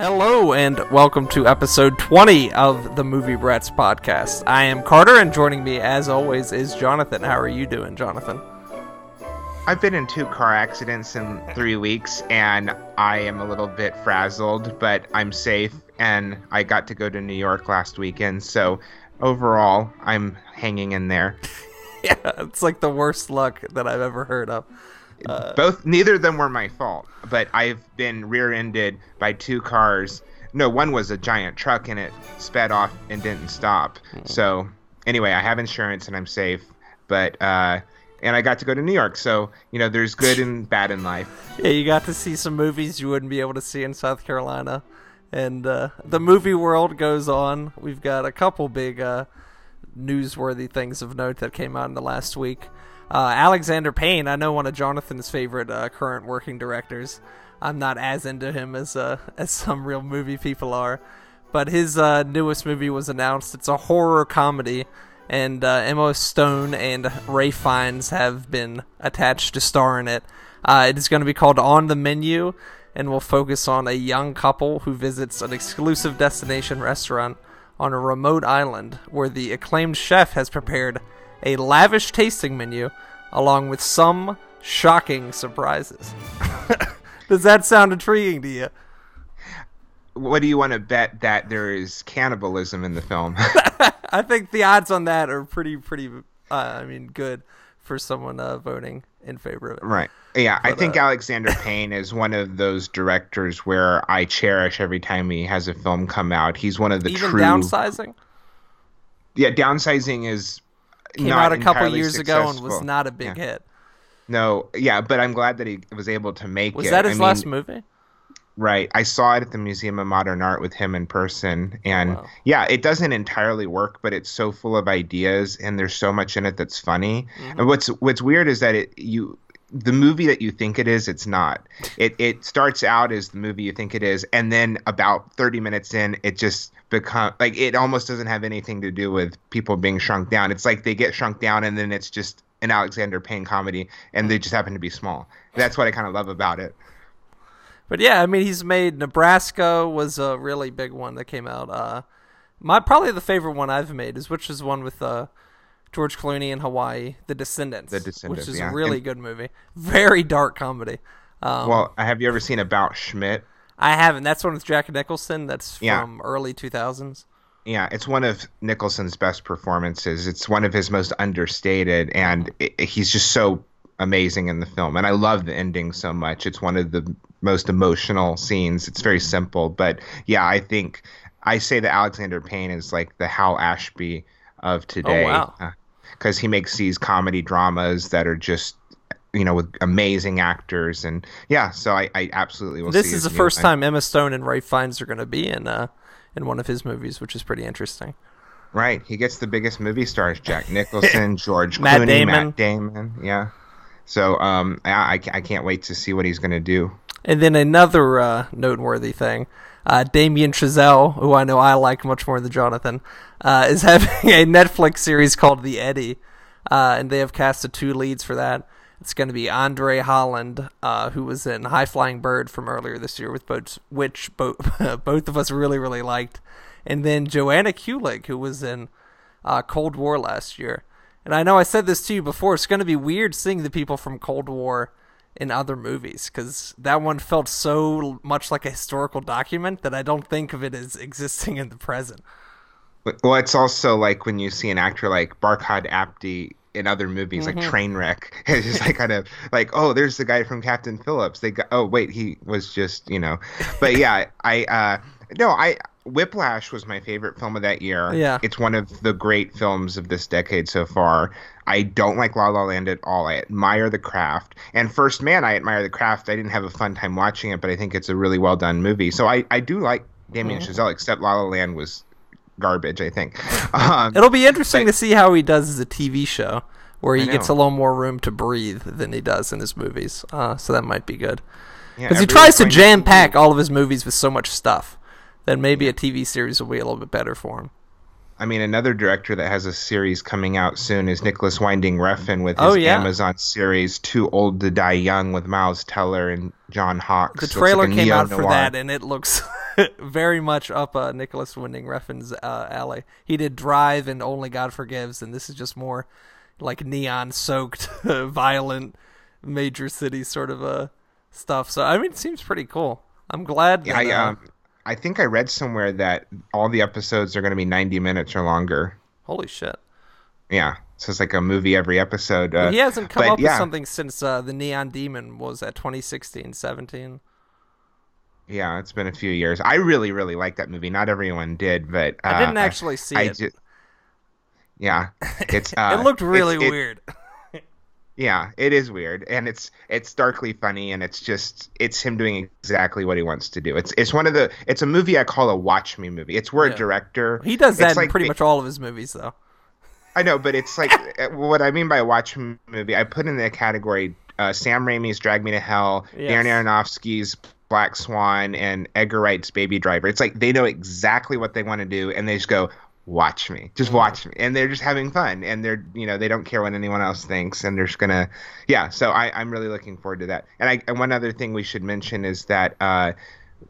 Hello and welcome to episode 20 of the Movie Brats podcast. I am Carter and joining me as always is Jonathan. How are you doing, Jonathan? I've been in two car accidents in three weeks and I am a little bit frazzled, but I'm safe and I got to go to New York last weekend. So overall, I'm hanging in there. yeah, it's like the worst luck that I've ever heard of. Uh, Both, neither of them were my fault, but I've been rear-ended by two cars. No, one was a giant truck and it sped off and didn't stop. Mm. So anyway, I have insurance and I'm safe, but uh, and I got to go to New York. So you know, there's good and bad in life. Yeah, you got to see some movies you wouldn't be able to see in South Carolina, and uh, the movie world goes on. We've got a couple big uh, newsworthy things of note that came out in the last week. Uh, Alexander Payne, I know one of Jonathan's favorite uh, current working directors. I'm not as into him as uh, as some real movie people are, but his uh, newest movie was announced. It's a horror comedy, and uh, Emma Stone and Ralph Fiennes have been attached to star in it. Uh, it is going to be called On the Menu, and will focus on a young couple who visits an exclusive destination restaurant on a remote island where the acclaimed chef has prepared a lavish tasting menu along with some shocking surprises. Does that sound intriguing to you? What do you want to bet that there is cannibalism in the film? I think the odds on that are pretty, pretty. Uh, I mean, good for someone uh, voting in favor of it. Right. Yeah, but, I think uh, Alexander Payne is one of those directors where I cherish every time he has a film come out. He's one of the even true downsizing. Yeah, downsizing is came out a couple years successful. ago and was not a big yeah. hit. No, yeah, but I'm glad that he was able to make was it. Was that his I last mean, movie? Right. I saw it at the Museum of Modern Art with him in person. And wow. yeah, it doesn't entirely work, but it's so full of ideas and there's so much in it that's funny. Mm-hmm. And what's what's weird is that it you the movie that you think it is, it's not. It it starts out as the movie you think it is, and then about 30 minutes in, it just become like it almost doesn't have anything to do with people being shrunk down. It's like they get shrunk down, and then it's just an Alexander Payne comedy, and they just happen to be small. That's what I kind of love about it. But yeah, I mean, he's made Nebraska was a really big one that came out. Uh, my probably the favorite one I've made is which is one with uh George Clooney in Hawaii, The Descendants, The Descendants, which is yeah. a really and, good movie. Very dark comedy. Um, well, have you ever seen About Schmidt? I haven't. That's one with Jack Nicholson. That's from yeah. early 2000s. Yeah, it's one of Nicholson's best performances. It's one of his most understated, and it, he's just so amazing in the film. And I love the ending so much. It's one of the most emotional scenes. It's very simple, but yeah, I think I say that Alexander Payne is like the Hal Ashby of today. Oh, wow. Uh, because he makes these comedy dramas that are just you know with amazing actors. And yeah so i, I absolutely will this is the first time emma stone and ralph fiennes are going to be in uh in one of his movies which is pretty interesting. Right. He gets the biggest movie stars jack nicholson george matt clooney damon. matt damon. Yeah. So um I, I, I can't wait to see what he's going to do. And then another uh, noteworthy thing uh, Damien Chazelle, who I know I like much more than Jonathan, uh, is having a Netflix series called The Eddie, uh, and they have casted two leads for that. It's going to be Andre Holland, uh, who was in High Flying Bird from earlier this year, with both which both both of us really really liked, and then Joanna Kulig, who was in uh, Cold War last year. And I know I said this to you before. It's going to be weird seeing the people from Cold War in other movies because that one felt so much like a historical document that I don't think of it as existing in the present. Well, it's also like when you see an actor like Barkhad Abdi in other movies mm-hmm. like Trainwreck. It's just like kind of like, oh, there's the guy from Captain Phillips. They got, oh wait, he was just you know, but yeah, I uh no, I Whiplash was my favorite film of that year. Yeah, it's one of the great films of this decade so far. I don't like La La Land at all. I admire the craft. And First Man, I admire the craft. I didn't have a fun time watching it, but I think it's a really well done movie. So I, I do like Damien mm-hmm. Chazelle, except La La Land was garbage, I think. Um, It'll be interesting but, to see how he does as a TV show, where he gets a little more room to breathe than he does in his movies. Uh, so that might be good. Because yeah, he tries to jam pack all of his movies with so much stuff that maybe a TV series will be a little bit better for him. I mean, another director that has a series coming out soon is Nicolas Winding Refn with his oh, yeah. Amazon series "Too Old to Die Young" with Miles Teller and John Hawkes. The trailer like came out for that, and it looks very much up uh, Nicolas Winding Refn's uh, alley. He did Drive and Only God Forgives, and this is just more like neon-soaked, violent, major city sort of uh, stuff. So I mean, it seems pretty cool. I'm glad. That, yeah, I, uh, um, I think I read somewhere that all the episodes are going to be 90 minutes or longer. Holy shit! Yeah, so it's like a movie every episode. Uh, he hasn't come up yeah. with something since uh, the Neon Demon was at 2016, 17. Yeah, it's been a few years. I really, really like that movie. Not everyone did, but uh, I didn't actually see I, it. yeah, it's uh, it looked really it's, weird. It, yeah, it is weird, and it's it's darkly funny, and it's just it's him doing exactly what he wants to do. It's it's one of the it's a movie I call a watch me movie. It's where yeah. a director he does that in like, pretty much all of his movies, though. I know, but it's like uh, what I mean by watch me movie. I put in the category uh, Sam Raimi's Drag Me to Hell, yes. Darren Aronofsky's Black Swan and Edgar Wright's Baby Driver. It's like they know exactly what they want to do, and they just go, "Watch me, just mm-hmm. watch me," and they're just having fun, and they're you know they don't care what anyone else thinks, and they're just gonna, yeah. So I, I'm really looking forward to that. And I and one other thing we should mention is that. Uh,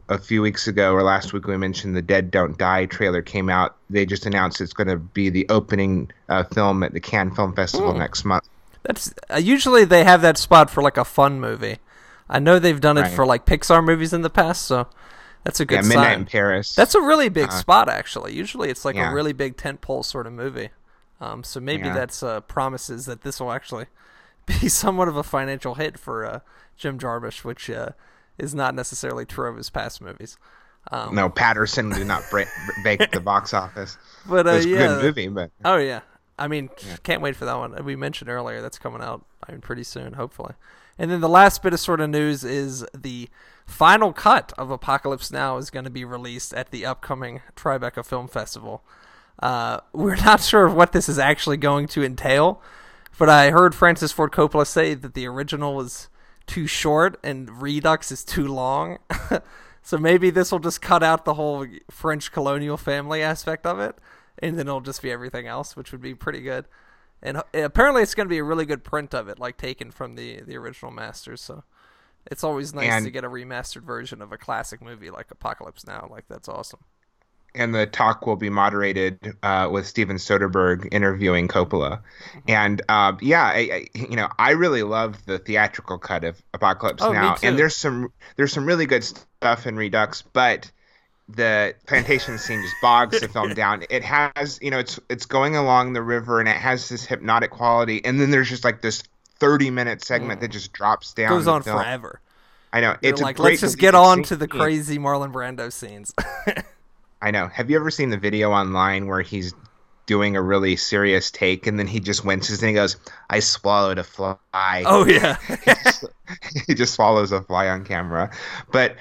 a few weeks ago or last week we mentioned the Dead Don't Die trailer came out. They just announced it's going to be the opening uh, film at the Cannes Film Festival mm. next month. That's uh, usually they have that spot for like a fun movie. I know they've done it right. for like Pixar movies in the past, so that's a good yeah, Midnight sign. in Paris. That's a really big uh, spot, actually. Usually, it's like yeah. a really big tentpole sort of movie. Um, so maybe yeah. that's uh, promises that this will actually be somewhat of a financial hit for uh, Jim Jarmusch, which uh, is not necessarily true of his past movies. Um, no, Paterson did not break, the box office. But uh, it was yeah, a good movie, but oh yeah, I mean, can't wait for that one. We mentioned earlier that's coming out. I mean, pretty soon, hopefully. And then the last bit of sort of news is the final cut of Apocalypse Now is going to be released at the upcoming Tribeca Film Festival. Uh, we're not sure of what this is actually going to entail, but I heard Francis Ford Coppola say that the original was too short and Redux is too long. so maybe this will just cut out the whole French colonial family aspect of it, and then it'll just be everything else, which would be pretty good and apparently it's going to be a really good print of it, like taken from the the original masters. So it's always nice and, to get a remastered version of a classic movie like Apocalypse Now. Like that's awesome. And the talk will be moderated uh, with Steven Soderbergh interviewing Coppola, mm-hmm. and uh, yeah, I, I, you know, I really love the theatrical cut of Apocalypse oh, Now, and there's some there's some really good stuff in Redux, but the plantation scene just bogs the film down. It has, you know, it's it's going along the river and it has this hypnotic quality, and then there's just like this 30 minute segment mm. that just drops down. It goes on film. forever. I know. You're it's like let's just get on to the crazy Marlon Brando scenes. I know. Have you ever seen the video online where he's doing a really serious take and then he just winces and he goes, "I swallowed a fly." Oh yeah. he just swallows a fly on camera. But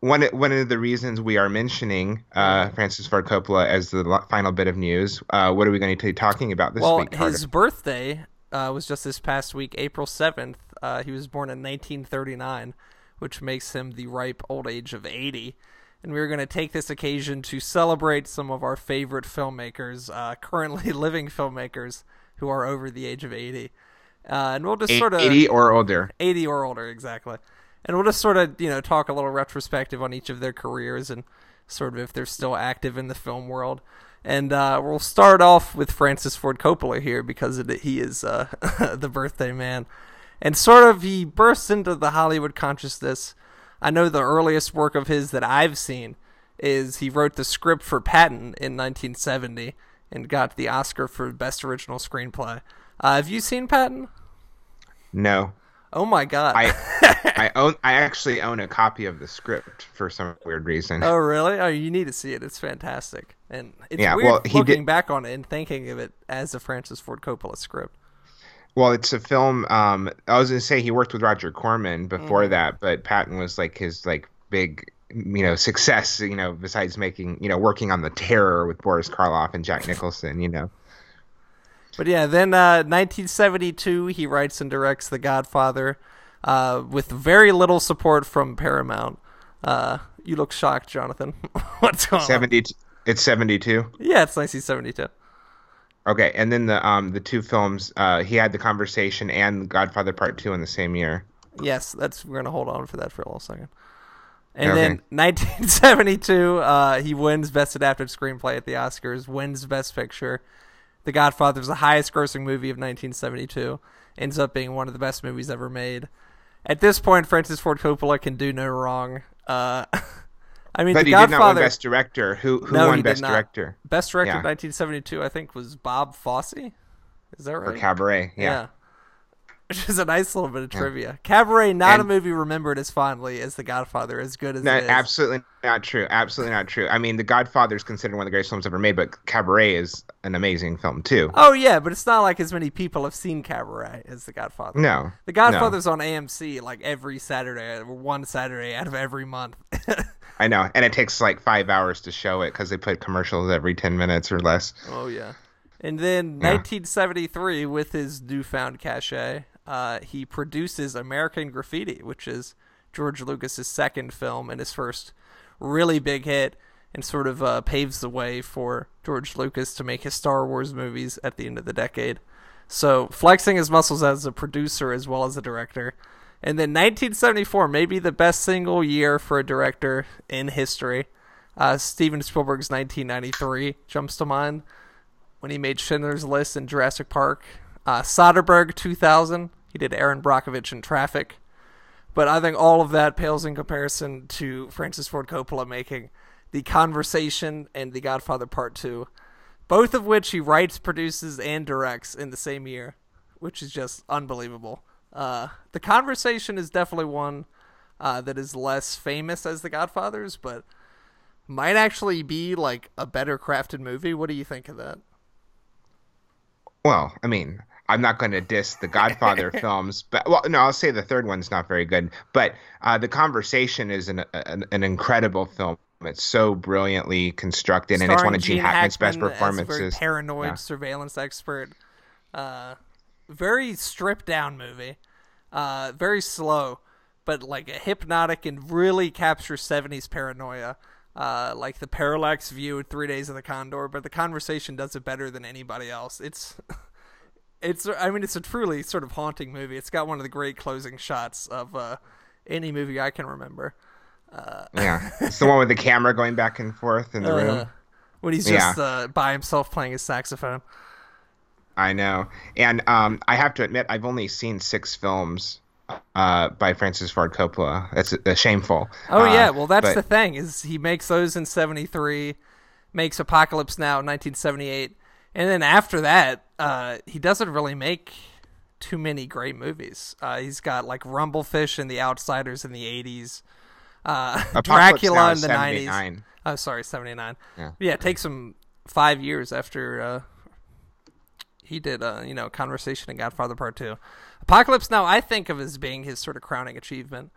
one one of the reasons we are mentioning uh, Francis Ford Coppola as the final bit of news. Uh, what are we going to be talking about this well, week? Well, his birthday uh, was just this past week, April seventh. Uh, he was born in 1939, which makes him the ripe old age of 80. And we are going to take this occasion to celebrate some of our favorite filmmakers, uh, currently living filmmakers who are over the age of 80. Uh, and we'll just sort of 80 or older. 80 or older, exactly and we'll just sort of you know talk a little retrospective on each of their careers and sort of if they're still active in the film world. And uh, we'll start off with Francis Ford Coppola here because it, he is uh, the birthday man, and sort of he bursts into the Hollywood consciousness. I know the earliest work of his that I've seen is he wrote the script for Patton in 1970 and got the Oscar for Best Original Screenplay. Uh, have you seen Patton? No. Oh my god! I I own I actually own a copy of the script for some weird reason. Oh really? Oh, you need to see it. It's fantastic, and it's yeah, weird well, he looking did... back on it and thinking of it as a Francis Ford Coppola script. Well, it's a film. Um, I was gonna say he worked with Roger Corman before mm. that, but Patton was like his like big you know success. You know, besides making you know working on the Terror with Boris Karloff and Jack Nicholson. You know. But yeah, then uh, 1972, he writes and directs The Godfather uh, with very little support from Paramount. Uh, you look shocked, Jonathan. What's going 70, on? It's 72? Yeah, it's 1972. Okay, and then the um the two films, uh, he had The Conversation and Godfather Part 2 in the same year. Yes, that's we're going to hold on for that for a little second. And okay. then 1972, uh, he wins Best Adapted Screenplay at the Oscars, wins Best Picture. The Godfather is the highest grossing movie of 1972. Ends up being one of the best movies ever made. At this point, Francis Ford Coppola can do no wrong. Uh, I mean, but the he Godfather, did not win Best Director. Who who no, won Best Director? Best Director yeah. 1972, I think, was Bob Fosse. Is that right? For Cabaret, yeah. yeah. Which is a nice little bit of trivia. Yeah. Cabaret, not and, a movie remembered as fondly as The Godfather, as good as no. Absolutely not true. Absolutely not true. I mean, The Godfather is considered one of the greatest films ever made, but Cabaret is an amazing film too. Oh yeah, but it's not like as many people have seen Cabaret as The Godfather. No, The Godfather's no. on AMC like every Saturday, one Saturday out of every month. I know, and it takes like five hours to show it because they put commercials every ten minutes or less. Oh yeah. And then yeah. 1973, with his newfound cachet, uh, he produces American Graffiti, which is George Lucas's second film and his first really big hit, and sort of uh, paves the way for George Lucas to make his Star Wars movies at the end of the decade. So, flexing his muscles as a producer as well as a director. And then 1974, maybe the best single year for a director in history. Uh, Steven Spielberg's 1993 jumps to mind when he made Schindler's List and Jurassic Park. Uh, Soderbergh 2000, he did Erin Brockovich in Traffic. But I think all of that pales in comparison to Francis Ford Coppola making The Conversation and The Godfather Part 2, both of which he writes, produces, and directs in the same year, which is just unbelievable. Uh, the Conversation is definitely one uh, that is less famous as The Godfather's, but might actually be like a better crafted movie. What do you think of that? Well, I mean, I'm not going to diss the Godfather films, but well, no, I'll say the third one's not very good. But uh, the Conversation is an, an, an incredible film. It's so brilliantly constructed, Starring and it's one of Gene, Gene Hackman's Hackman best performances. As a very paranoid yeah. surveillance expert. Uh, very stripped down movie. Uh, very slow, but like a hypnotic and really captures 70s paranoia. Uh, like the parallax view, Three Days of the Condor, but the conversation does it better than anybody else. It's it's I mean it's a truly sort of haunting movie. It's got one of the great closing shots of uh, any movie I can remember. Uh, yeah, it's the one with the camera going back and forth in the uh, room when he's just yeah. Uh, by himself playing his saxophone. I know, and um, I have to admit I've only seen six films uh, by Francis Ford Coppola. That's uh, shameful. Oh yeah, well that's but... the thing is he makes those in '73, makes Apocalypse Now in 1978, and then after that, uh, he doesn't really make too many great movies. Uh, he's got like Rumblefish and The Outsiders in the '80s, uh, Dracula in the '90s. Oh, sorry, '79. Yeah. yeah, it takes him five years after uh, he did, uh, you know, Conversation and Godfather Part Two. Apocalypse Now, I think of as being his sort of crowning achievement.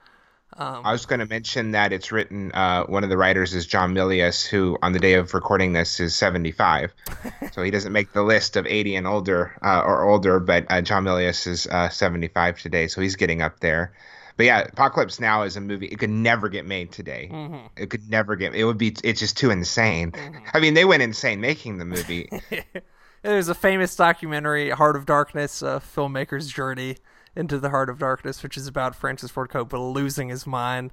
Um, I was going to mention that it's written. Uh, one of the writers is John Milius, who on the day of recording this is 75, so he doesn't make the list of 80 and older uh, or older. But uh, John Milius is uh, 75 today, so he's getting up there. But yeah, Apocalypse Now is a movie. It could never get made today. Mm-hmm. It could never get. It would be. It's just too insane. Mm-hmm. I mean, they went insane making the movie. There's a famous documentary, Heart of Darkness, a filmmaker's journey into the Heart of Darkness, which is about Francis Ford Coppola losing his mind.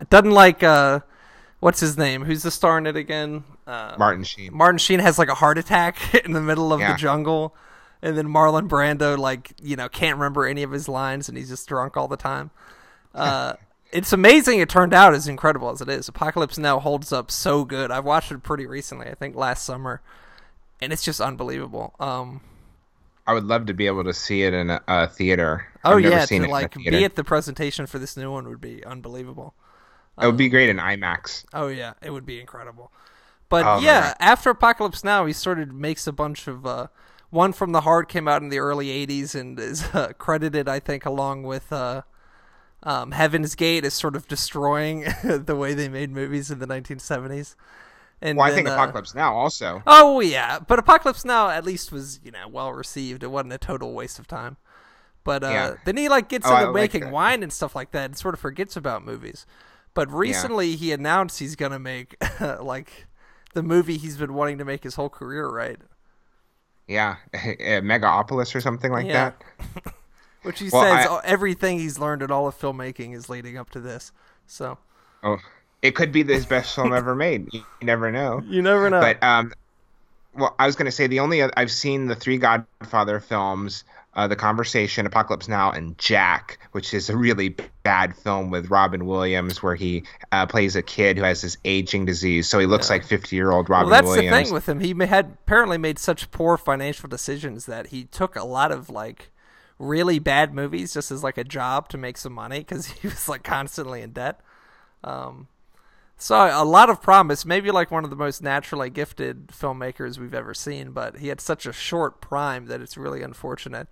It doesn't like uh, what's his name? Who's the star in it again? Uh, Martin Sheen. Martin Sheen has like a heart attack in the middle of yeah. the jungle, and then Marlon Brando like you know can't remember any of his lines, and he's just drunk all the time. Uh, it's amazing. It turned out as incredible as it is. Apocalypse Now holds up so good. I've watched it pretty recently. I think last summer, and it's just unbelievable. Um, I would love to be able to see it in a, a theater. Oh I've yeah, to like be at the presentation for this new one would be unbelievable. It would be um, great in IMAX. Oh yeah, it would be incredible. But oh, yeah, after Apocalypse Now, he sort of makes a bunch of. Uh, one from the Heart came out in the early '80s and is uh, credited, I think, along with uh, um, Heaven's Gate, as sort of destroying the way they made movies in the 1970s. And well, I think uh, Apocalypse Now also. Oh yeah, but Apocalypse Now at least was you know well received. It wasn't a total waste of time. But uh, yeah. then he like gets oh, into making like wine and stuff like that, and sort of forgets about movies. But recently, yeah. he announced he's gonna make like the movie he's been wanting to make his whole career, right? Yeah, Megalopolis or something like yeah. that. Which he well, says I, everything he's learned in all of filmmaking is leading up to this. So Oh, it could be his best film ever made. You never know. You never know. But um, well, I was going to say the only I've seen the three Godfather films uh, The Conversation, Apocalypse Now, and Jack, which is a really bad film with Robin Williams, where he uh, plays a kid who has this aging disease, so he looks yeah. like fifty-year-old Robin. Well, that's Williams. the thing with him. He had apparently made such poor financial decisions that he took a lot of like really bad movies just as like a job to make some money because he was like constantly in debt. Um, so a lot of promise, maybe like one of the most naturally gifted filmmakers we've ever seen, but he had such a short prime that it's really unfortunate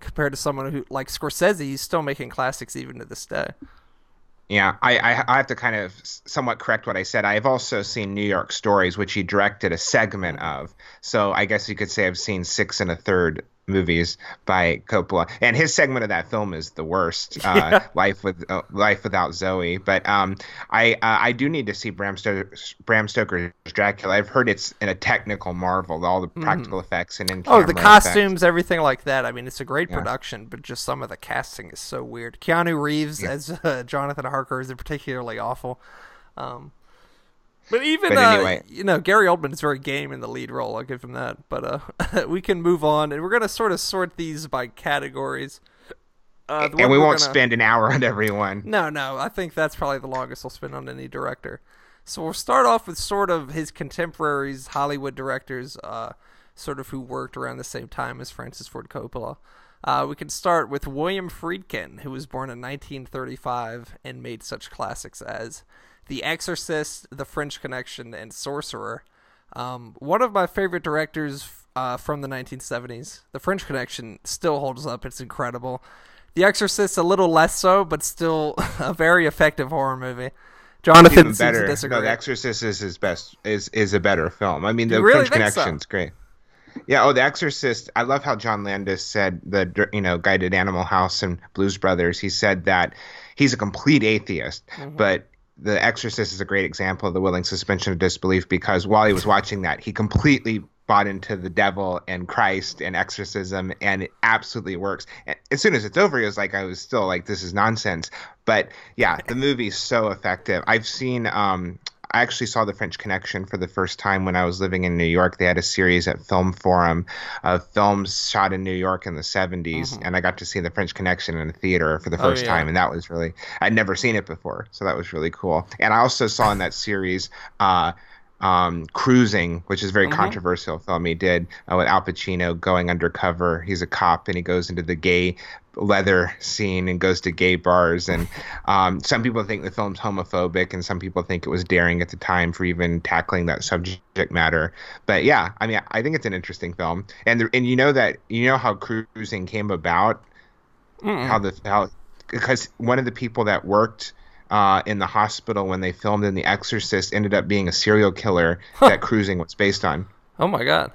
compared to someone who like Scorsese, he's still making classics even to this day. Yeah, I, I, I have to kind of somewhat correct what I said. I've also seen New York Stories, which he directed a segment of. So I guess you could say I've seen six and a third movies by Coppola, and his segment of that film is the worst. Uh, yeah. Life with uh, Life Without Zoe. But um, I uh, I do need to see Bram, Stoker, Bram Stoker's Dracula. I've heard it's in a technical marvel, all the mm-hmm. practical mm. effects and in oh the costumes, effects. everything like that. I mean, it's a great yeah. production, but just some of the casting is so weird. Keanu Reeves yeah. as uh, Jonathan Harker is particularly awful. Um, but even but uh, anyway. uh, you know Gary Oldman is very game in the lead role. I'll give him that. But uh, we can move on, and we're gonna sort of sort these by categories. Uh, and we won't gonna... spend an hour on everyone. No, no. I think that's probably the longest we'll spend on any director. So we'll start off with sort of his contemporaries, Hollywood directors, uh, sort of who worked around the same time as Francis Ford Coppola. Uh, we can start with William Friedkin, who was born in 1935 and made such classics as the Exorcist, The French Connection, and Sorcerer. Um, one of my favorite directors uh, from the 1970s. The French Connection still holds up. It's incredible. The Exorcist a little less so, but still a very effective horror movie. Jonathan Even better. No, The Exorcist is his best. is is a better film. I mean, The really French Connection's so? great. Yeah. Oh, The Exorcist. I love how John Landis said the you know guided Animal House and Blues Brothers. He said that he's a complete atheist, mm-hmm. but the Exorcist is a great example of the willing suspension of disbelief because while he was watching that, he completely bought into the devil and Christ and exorcism, and it absolutely works. And As soon as it's over, he was like, I was still like, this is nonsense. But yeah, the movie's so effective. I've seen um, I actually saw The French Connection for the first time when I was living in New York. They had a series at Film Forum of films shot in New York in the 70s, mm-hmm. and I got to see The French Connection in a theater for the oh, first oh, yeah. time, and that was really, I'd never seen it before, so that was really cool. And I also saw in that series, uh, um, Cruising, which is a very mm-hmm. controversial film he did uh, with Al Pacino going undercover. He's a cop and he goes into the gay leather scene and goes to gay bars. And um, some people think the film's homophobic, and some people think it was daring at the time for even tackling that subject matter. But yeah, I mean, I think it's an interesting film. And the, and you know that you know how Cruising came about, Mm-mm. how the how because one of the people that worked uh, in the hospital when they filmed in The Exorcist ended up being a serial killer huh. that Cruising was based on. Oh my god.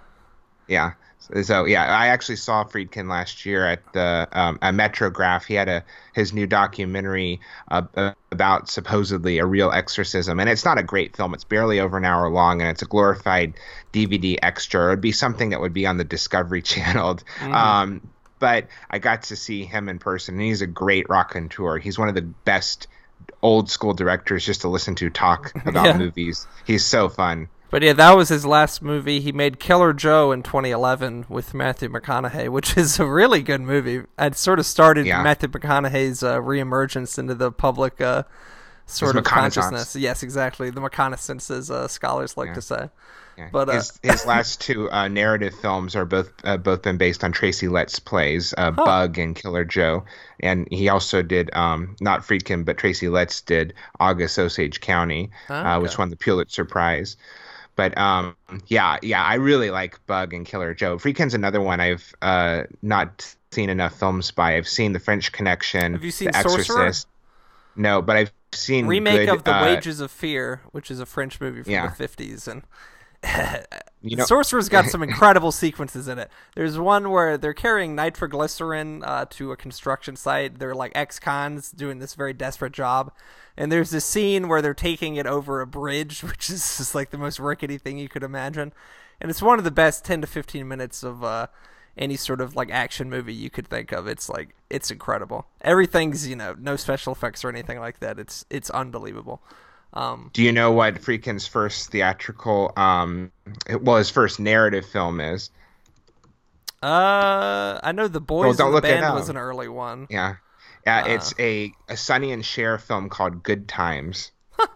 Yeah. So, yeah, I actually saw Friedkin last year at the um, at Metrograph. He had a his new documentary uh, about supposedly a real exorcism, and it's not a great film. It's barely over an hour long, and it's a glorified DVD extra. It would be something that would be on the Discovery Channel. Mm-hmm. Um, but I got to see him in person, and he's a great rock and tour. He's one of the best old school directors just to listen to talk about yeah. movies. He's so fun. But yeah, that was his last movie. He made Killer Joe in 2011 with Matthew McConaughey, which is a really good movie. It sort of started yeah. Matthew McConaughey's uh, reemergence into the public uh, sort of consciousness. Yes, exactly. The McConaissance, as uh, scholars like yeah. to say. Yeah. But uh, his, his last two uh, narrative films are both uh, both been based on Tracy Letts plays, uh, huh. Bug and Killer Joe, and he also did um, not Friedkin, but Tracy Letts did August Osage County, uh, okay. which won the Pulitzer Prize. But um, yeah, yeah, I really like Bug and Killer Joe. Friedkin's another one I've uh, not seen enough films by. I've seen The French Connection, Have you seen The Sorcerer? Exorcist. No, but I've seen remake good, of The Wages of Fear, which is a French movie from yeah. the fifties, and you know, Sorcerer's got some incredible sequences in it. There's one where they're carrying nitroglycerin uh, to a construction site. They're like ex-cons doing this very desperate job, and there's this scene where they're taking it over a bridge, which is just like the most rickety thing you could imagine. And it's one of the best 10 to 15 minutes of uh, any sort of like action movie you could think of. It's like it's incredible. Everything's you know no special effects or anything like that. It's it's unbelievable. Um, Do you know what Friedkin's first theatrical, um, well, his first narrative film is? Uh, I know the Boys well, in the Band was an early one. Yeah, yeah, uh, it's a a Sonny and Cher film called Good Times. and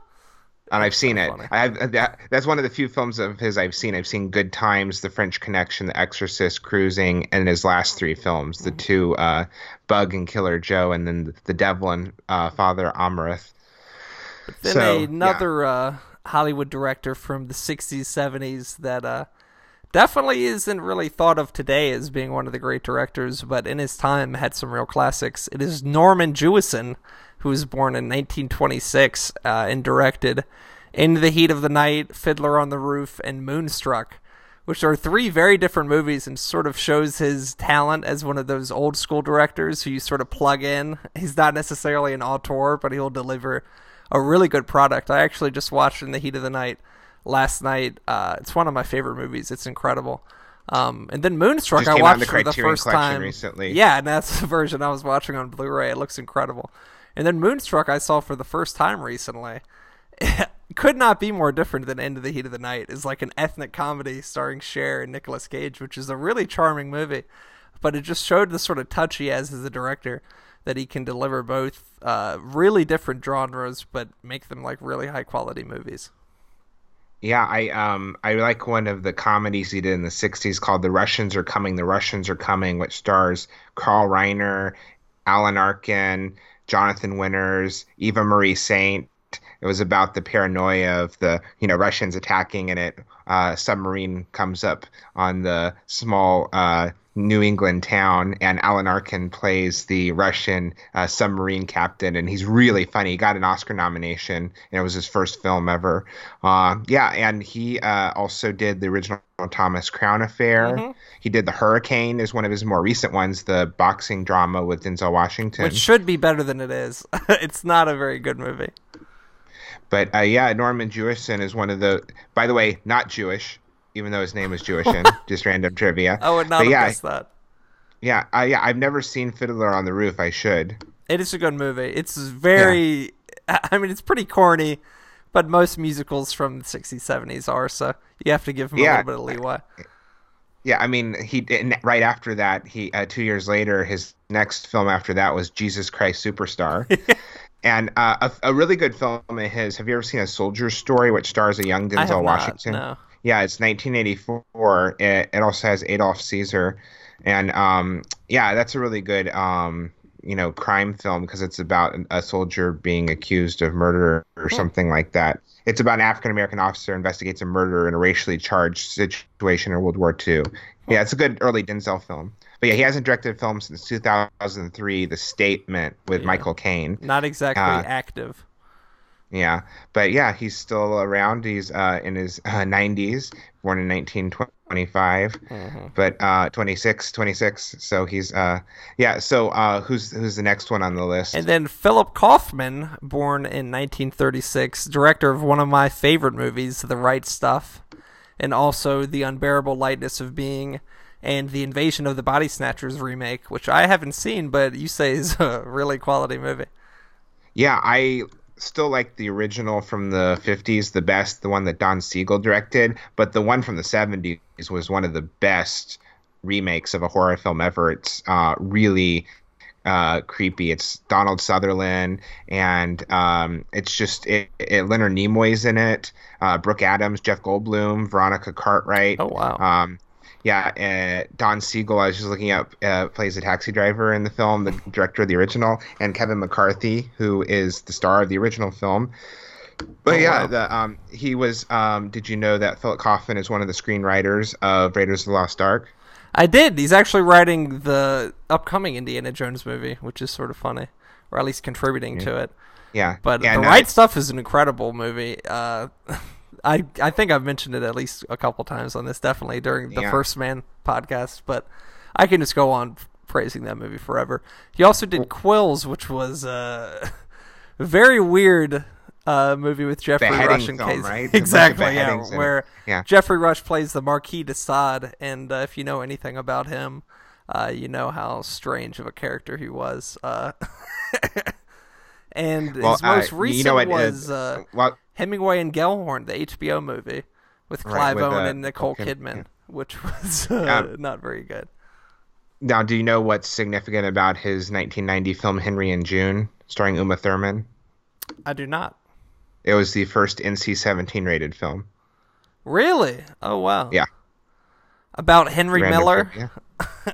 I've seen it. I have that. That's one of the few films of his I've seen. I've seen Good Times, The French Connection, The Exorcist, Cruising, and his last three films, the mm-hmm. two uh, Bug and Killer Joe, and then The Devil and uh, Father Amorth. But then so, another yeah. uh, Hollywood director from the '60s, '70s that uh, definitely isn't really thought of today as being one of the great directors, but in his time had some real classics. It is Norman Jewison, who was born in 1926 uh, and directed In the Heat of the Night, Fiddler on the Roof, and Moonstruck, which are three very different movies and sort of shows his talent as one of those old school directors who you sort of plug in. He's not necessarily an auteur, but he'll deliver a really good product. I actually just watched In the Heat of the Night last night. Uh, it's one of my favorite movies. It's incredible. Um, and then Moonstruck, just I watched the for the first time recently. Yeah, and that's the version I was watching on Blu-ray. It looks incredible. And then Moonstruck, I saw for the first time recently. could not be more different than End of the Heat of the Night. It's like an ethnic comedy starring Cher and Nicolas Cage, which is a really charming movie. But it just showed the sort of touch he has as a director that he can deliver both uh, really different genres, but make them like really high quality movies. Yeah, I um I like one of the comedies he did in the '60s called "The Russians Are Coming." The Russians Are Coming, which stars Carl Reiner, Alan Arkin, Jonathan Winters, Eva Marie Saint. It was about the paranoia of the you know Russians attacking, and it uh, submarine comes up on the small uh, New England town, and Alan Arkin plays the Russian uh, submarine captain, and he's really funny. He got an Oscar nomination, and it was his first film ever. Uh, yeah, and he uh, also did the original Thomas Crown Affair. Mm-hmm. He did The Hurricane, is one of his more recent ones, the boxing drama with Denzel Washington, which should be better than it is. it's not a very good movie. But uh, yeah, Norman Jewison is one of the. By the way, not Jewish even though his name was Jewish and just random trivia. I would not but have yeah, guessed that. Yeah, I, yeah, I've never seen Fiddler on the Roof. I should. It is a good movie. It's very. Yeah. I mean, it's pretty corny, but most musicals from the '60s, '70s are. So you have to give him yeah. a little bit of leeway. Yeah, I mean, he right after that, he uh, two years later, his next film after that was Jesus Christ Superstar. and uh, a, a, really good film of his. Have you ever seen A Soldier's Story, which stars a young Denzel Washington? Not, no. Yeah, it's 1984. It, it also has Adolph Caesar, and um, yeah, that's a really good um, you know crime film because it's about a soldier being accused of murder or something like that. It's about an African American officer investigates a murder in a racially charged situation in World War II. Yeah, it's a good early Denzel film. But yeah, he hasn't directed a film since 2003, The Statement with yeah. Michael Caine. Not exactly uh, active. Yeah, but yeah, he's still around. He's uh, in his uh, 90s, born in 1925, mm-hmm. but uh, 26, 26. So he's uh, yeah. So uh, who's who's the next one on the list? And then Philip Kaufman, born in 1936, director of one of my favorite movies, The Right Stuff, and also The Unbearable Lightness of Being. And the Invasion of the Body Snatchers remake, which I haven't seen, but you say is a really quality movie. Yeah, I still like the original from the 50s the best, the one that Don Siegel directed, but the one from the 70s was one of the best remakes of a horror film ever. It's uh, really uh, creepy. It's Donald Sutherland, and um, it's just it, it, Leonard Nimoy's in it, uh, Brooke Adams, Jeff Goldblum, Veronica Cartwright. Oh wow! Um, yeah, uh, Don Siegel, I was just looking up, uh, plays a taxi driver in the film, the director of the original, and Kevin McCarthy, who is the star of the original film. But oh, yeah, wow. the, um, he was. Um, did you know that Philip Kaufman is one of the screenwriters of Raiders of the Lost Ark? I did. He's actually writing the upcoming Indiana Jones movie, which is sort of funny, or at least contributing yeah. to it. Yeah, but yeah, the no, right stuff is an incredible movie. Uh, I I think I've mentioned it at least a couple times on this, definitely during the yeah. First Man podcast. But I can just go on praising that movie forever. He also did Quills, which was uh, a very weird uh, movie with Geoffrey Rush and film, right? exactly, yeah, where yeah. Geoffrey Rush plays the Marquis de Sade, and uh, if you know anything about him, uh, you know how strange of a character he was. And well, his most uh, recent you know was uh, well, Hemingway and Gellhorn, the HBO movie with Clive right, with, Owen uh, and Nicole Kidman, yeah. which was uh, not very good. Now, do you know what's significant about his 1990 film Henry and June, starring Uma Thurman? I do not. It was the first NC-17 rated film. Really? Oh wow. Yeah. About Henry Random Miller, yeah.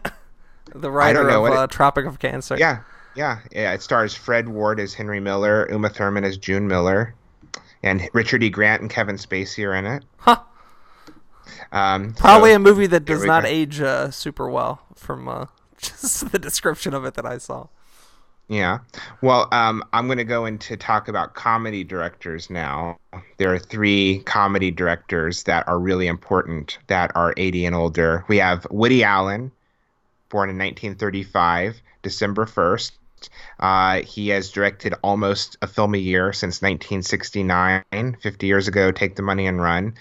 the writer of uh, Tropic of Cancer. Yeah, yeah, yeah. It stars Fred Ward as Henry Miller, Uma Thurman as June Miller, and Richard E. Grant and Kevin Spacey are in it. Huh. Um, Probably so, a movie that does not age uh, super well from uh, just the description of it that I saw. Yeah. Well, um, I'm going to go into talk about comedy directors now. There are three comedy directors that are really important that are 80 and older. We have Woody Allen, born in 1935, December 1st. Uh, he has directed almost a film a year since 1969, 50 years ago, Take the Money and Run.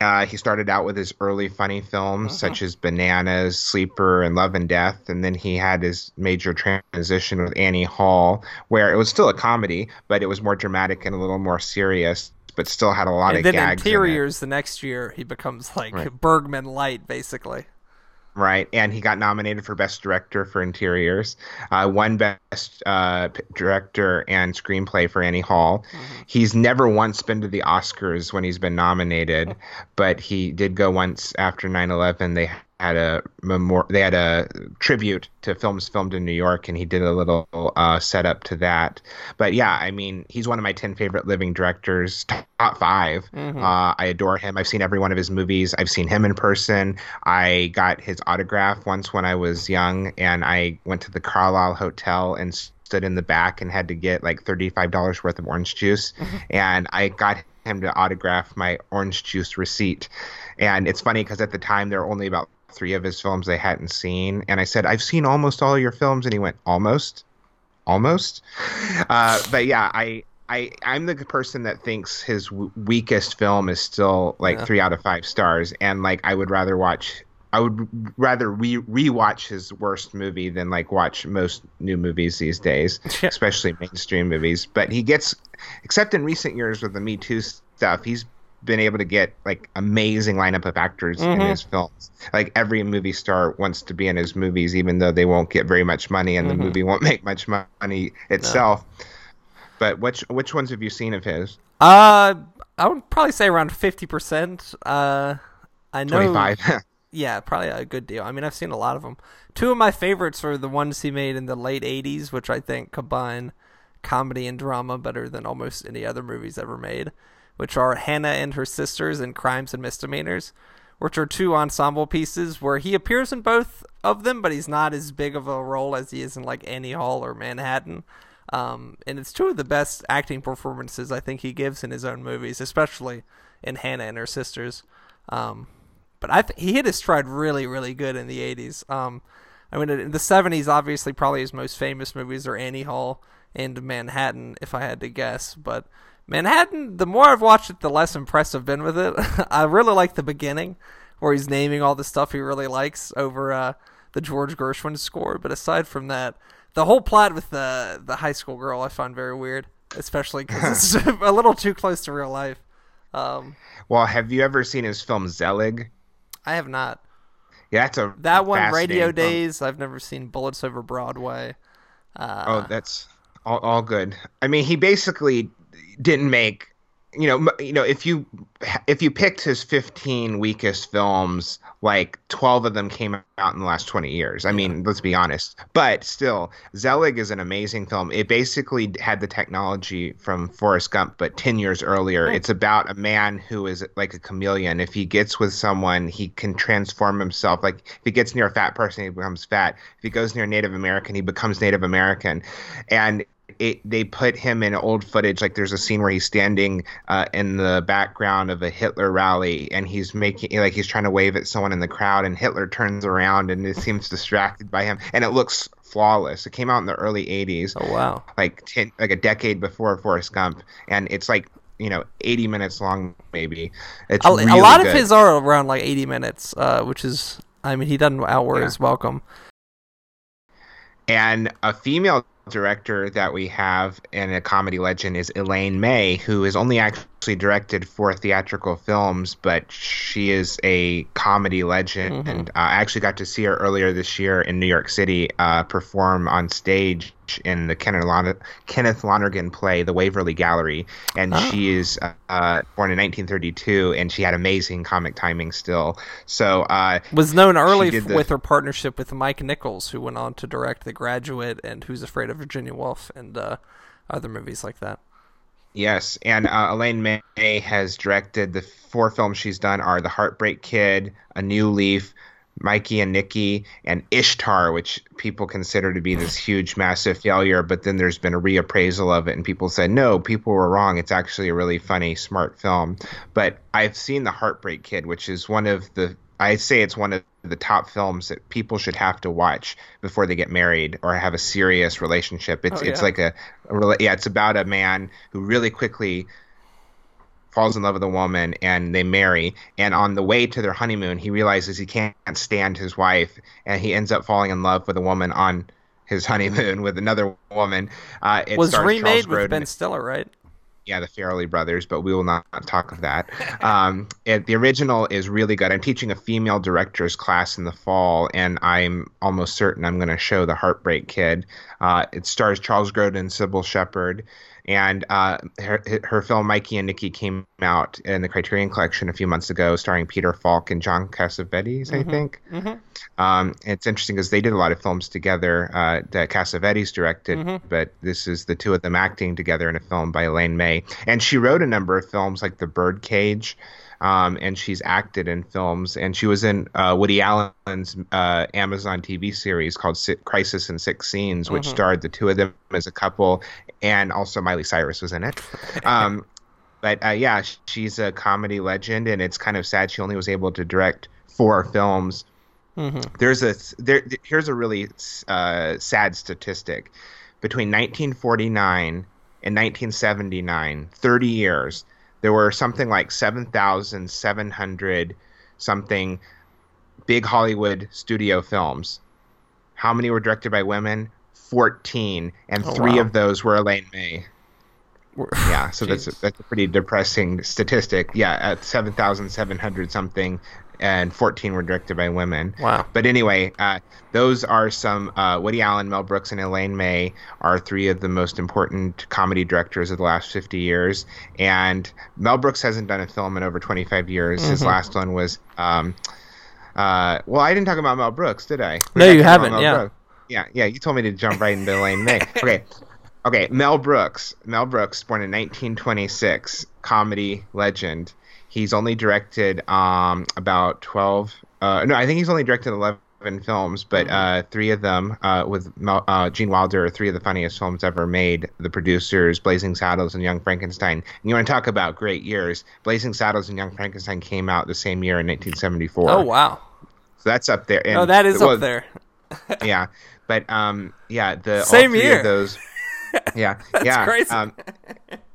Uh, he started out with his early funny films uh-huh. such as Bananas, Sleeper, and Love and Death, and then he had his major transition with Annie Hall, where it was still a comedy, but it was more dramatic and a little more serious, but still had a lot and of then gags. Interiors, the next year, he becomes like right. Bergman light, basically right? And he got nominated for Best Director for Interiors, uh, won Best uh, Director and Screenplay for Annie Hall. Mm-hmm. He's never once been to the Oscars when he's been nominated, but he did go once after 9 11. They had a memor- they had a tribute to films filmed in New York, and he did a little uh, setup to that. But yeah, I mean, he's one of my ten favorite living directors, top 5 mm-hmm. uh, I adore him. I've seen every one of his movies. I've seen him in person. I got his autograph once when I was young, and I went to the Carlyle Hotel and stood in the back and had to get like thirty-five dollars worth of orange juice, and I got him to autograph my orange juice receipt. And it's funny because at the time there were only about three of his films they hadn't seen, and I said, "I've seen almost all your films," and he went, "Almost, almost." Uh, but yeah, I. I, I'm the person that thinks his w- weakest film is still like yeah. three out of five stars, and like I would rather watch I would rather re rewatch his worst movie than like watch most new movies these days, especially mainstream movies. But he gets, except in recent years with the Me Too stuff, he's been able to get like amazing lineup of actors mm-hmm. in his films. Like every movie star wants to be in his movies, even though they won't get very much money and mm-hmm. the movie won't make much money itself. No. But which which ones have you seen of his? Uh, I would probably say around fifty percent. Uh, I know. Twenty five. yeah, probably a good deal. I mean, I've seen a lot of them. Two of my favorites are the ones he made in the late '80s, which I think combine comedy and drama better than almost any other movies ever made which are Hannah and Her Sisters and Crimes and Misdemeanors, which are two ensemble pieces where he appears in both of them, but he's not as big of a role as he is in like Annie Hall or Manhattan. Um, and it's two of the best acting performances I think he gives in his own movies, especially in Hannah and Her Sisters. Um, but I th- he hit his stride really, really good in the 80s. Um, I mean, in the 70s, obviously, probably his most famous movies are Annie Hall and Manhattan, if I had to guess. But Manhattan, the more I've watched it, the less impressed I've been with it. I really like the beginning, where he's naming all the stuff he really likes over uh, the George Gershwin score. But aside from that, the whole plot with the the high school girl I find very weird, especially because it's a little too close to real life. Um, well, have you ever seen his film Zelig? I have not. Yeah, that's a that one. Radio film. Days. I've never seen Bullets Over Broadway. Uh, oh, that's all, all good. I mean, he basically didn't make you know you know if you if you picked his 15 weakest films like 12 of them came out in the last 20 years. I mean let's be honest. But still zelig is an amazing film. It basically had the technology from forrest gump but 10 years earlier it's about a man who is like a chameleon. If he gets with someone he can transform himself. Like if he gets near a fat person he becomes fat. If he goes near a native american he becomes native american. And it, they put him in old footage. Like there's a scene where he's standing uh, in the background of a Hitler rally, and he's making like he's trying to wave at someone in the crowd, and Hitler turns around and it seems distracted by him, and it looks flawless. It came out in the early '80s. Oh wow! Like ten, like a decade before Forrest Gump, and it's like you know 80 minutes long maybe. It's a, really a lot good. of his are around like 80 minutes, uh, which is I mean he doesn't outweigh yeah. his welcome. And a female director that we have and a comedy legend is Elaine May, who is only actually directed four theatrical films, but she is a comedy legend. Mm-hmm. And uh, I actually got to see her earlier this year in New York City uh, perform on stage in the Kenneth, Lon- Kenneth Lonergan play, The Waverly Gallery. And oh. she is uh, born in 1932, and she had amazing comic timing still. So uh, was known early the... with her partnership with Mike Nichols, who went on to direct The Graduate and Who's Afraid of Virginia Woolf and uh, other movies like that. Yes, and uh, Elaine May has directed the four films she's done are The Heartbreak Kid, A New Leaf, Mikey and Nicky and Ishtar, which people consider to be this huge, massive failure. But then there's been a reappraisal of it, and people said, no, people were wrong. It's actually a really funny, smart film. But I've seen The Heartbreak Kid, which is one of the, I say it's one of the top films that people should have to watch before they get married or have a serious relationship. It's, oh, yeah. it's like a, a, yeah, it's about a man who really quickly falls in love with a woman and they marry and on the way to their honeymoon he realizes he can't stand his wife and he ends up falling in love with a woman on his honeymoon with another woman uh, it was remade with ben stiller right yeah, the Farrelly brothers, but we will not talk of that. Um, it, the original is really good. I'm teaching a female directors class in the fall, and I'm almost certain I'm going to show The Heartbreak Kid. Uh, it stars Charles Grodin, Cybill Shepherd, and uh, her, her film Mikey and Nicky came out in the Criterion Collection a few months ago, starring Peter Falk and John Cassavetes, mm-hmm. I think. Mm-hmm. Um, it's interesting because they did a lot of films together uh, that Cassavetes directed, mm-hmm. but this is the two of them acting together in a film by Elaine May. And she wrote a number of films like The Birdcage um, and she's acted in films. And she was in uh, Woody Allen's uh, Amazon TV series called Crisis in Six Scenes, which mm-hmm. starred the two of them as a couple, and also Miley Cyrus was in it. Um, but uh, yeah, she's a comedy legend, and it's kind of sad she only was able to direct four films. Mm-hmm. There's a there. Here's a really uh, sad statistic: between 1949 and 1979, 30 years, there were something like 7,700 something big Hollywood studio films. How many were directed by women? 14, and oh, three wow. of those were Elaine May. yeah, so that's a, that's a pretty depressing statistic. Yeah, at 7,700 something, and 14 were directed by women. Wow. But anyway, uh, those are some uh, Woody Allen, Mel Brooks, and Elaine May are three of the most important comedy directors of the last 50 years. And Mel Brooks hasn't done a film in over 25 years. Mm-hmm. His last one was. Um, uh, well, I didn't talk about Mel Brooks, did I? no, you haven't. Yeah. Brooks. Yeah, yeah. You told me to jump right into Elaine May. Okay. Okay, Mel Brooks. Mel Brooks, born in 1926, comedy legend. He's only directed um, about 12. Uh, no, I think he's only directed 11 films, but mm-hmm. uh, three of them uh, with uh, Gene Wilder are three of the funniest films ever made. The producers, Blazing Saddles and Young Frankenstein. And you want to talk about great years? Blazing Saddles and Young Frankenstein came out the same year in 1974. Oh wow! So that's up there. And, oh, that is well, up there. yeah, but um, yeah, the same year. those. Yeah, yeah, crazy. Um,